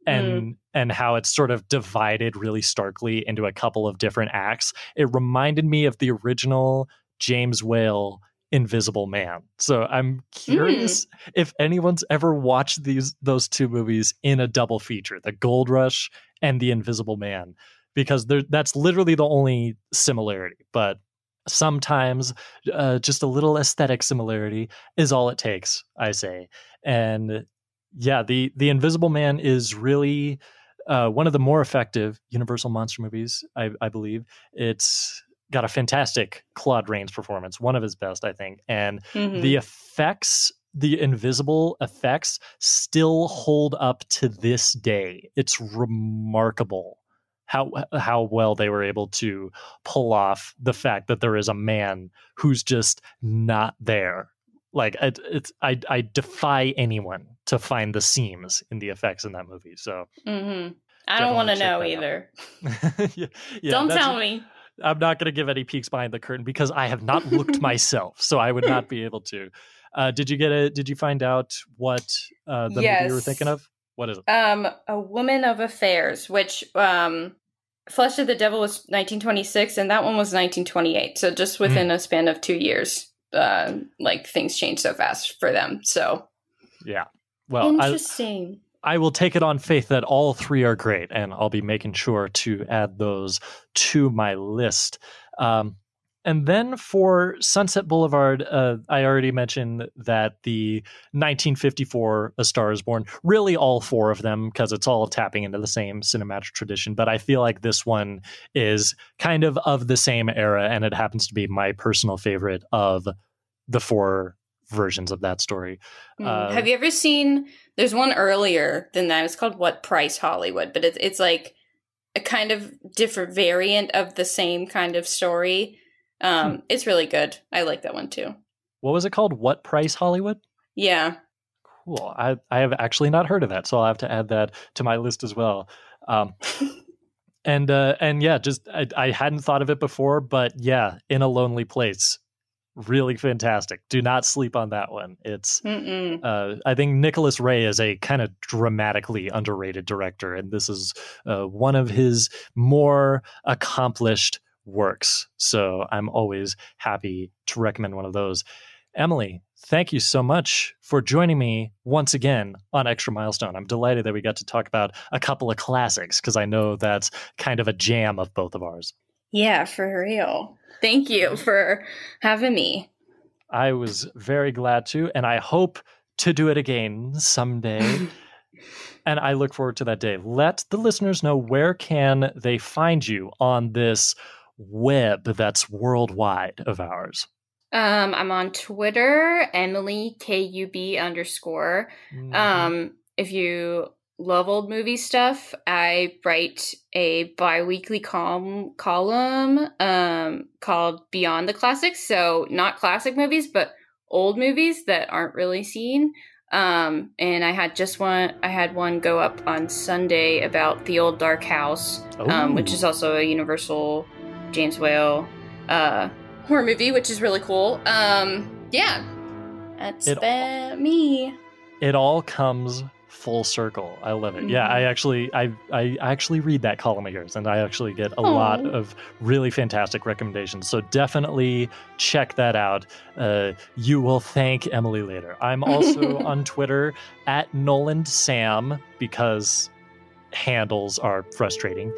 and mm. and how it's sort of divided really starkly into a couple of different acts. It reminded me of the original James Whale Invisible Man. So I'm curious mm. if anyone's ever watched these those two movies in a double feature, The Gold Rush and The Invisible Man because that's literally the only similarity. But sometimes uh, just a little aesthetic similarity is all it takes, I say. And yeah, the the Invisible Man is really uh, one of the more effective Universal monster movies, I, I believe. It's got a fantastic Claude Rains performance, one of his best, I think, and mm-hmm. the effects the invisible effects still hold up to this day. It's remarkable how how well they were able to pull off the fact that there is a man who's just not there. Like it, it's I I defy anyone to find the seams in the effects in that movie. So mm-hmm. I don't want to know either. yeah, yeah, don't tell me. I'm not going to give any peeks behind the curtain because I have not looked myself, so I would not be able to. Uh, did you get a? Did you find out what uh, the yes. movie you were thinking of? What is it? Um, A Woman of Affairs, which um, Flesh of the Devil was 1926, and that one was 1928. So just within mm. a span of two years, uh, like things change so fast for them. So yeah, well, interesting. I, I will take it on faith that all three are great, and I'll be making sure to add those to my list. Um, and then for Sunset Boulevard, uh, I already mentioned that the 1954 A Star is Born, really all four of them, because it's all tapping into the same cinematic tradition. But I feel like this one is kind of of the same era, and it happens to be my personal favorite of the four versions of that story. Mm. Uh, Have you ever seen? There's one earlier than that. It's called What Price Hollywood, but it's it's like a kind of different variant of the same kind of story um. It's really good. I like that one too. What was it called? What Price Hollywood? Yeah. Cool. I, I have actually not heard of that, so I'll have to add that to my list as well. Um, and uh, and yeah, just I, I hadn't thought of it before, but yeah, in a lonely place, really fantastic. Do not sleep on that one. It's uh, I think Nicholas Ray is a kind of dramatically underrated director, and this is uh, one of his more accomplished works. So I'm always happy to recommend one of those. Emily, thank you so much for joining me once again on Extra Milestone. I'm delighted that we got to talk about a couple of classics because I know that's kind of a jam of both of ours. Yeah, for real. Thank you for having me. I was very glad to, and I hope to do it again someday. and I look forward to that day. Let the listeners know where can they find you on this web that's worldwide of ours? Um, I'm on Twitter, Emily K U B underscore. Mm-hmm. Um, if you love old movie stuff, I write a biweekly column column um called Beyond the Classics. So not classic movies, but old movies that aren't really seen. Um, and I had just one. I had one go up on Sunday about the old Dark House, um, which is also a Universal James Whale uh, horror movie, which is really cool. Um, yeah, that's it, the, me. It all comes full circle. I love it. Mm-hmm. Yeah, I actually I I actually read that column of yours and I actually get a Aww. lot of really fantastic recommendations. So definitely check that out. Uh, you will thank Emily later. I'm also on Twitter at Noland Sam because handles are frustrating.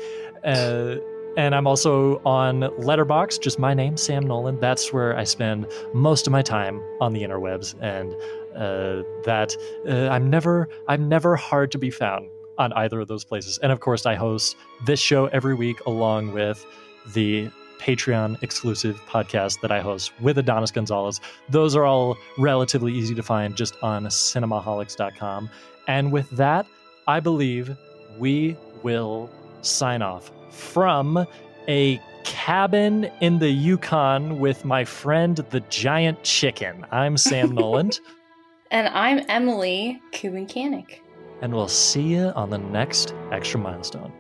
Uh, and I'm also on Letterboxd, just my name, Sam Noland. That's where I spend most of my time on the interwebs, and uh, that uh, I'm never I'm never hard to be found on either of those places. And of course, I host this show every week along with the Patreon exclusive podcast that I host with Adonis Gonzalez. Those are all relatively easy to find just on cinemaholics.com. And with that, I believe we will sign off from a cabin in the Yukon with my friend the giant chicken. I'm Sam Noland. And I'm Emily Kubincanek. And we'll see you on the next Extra Milestone.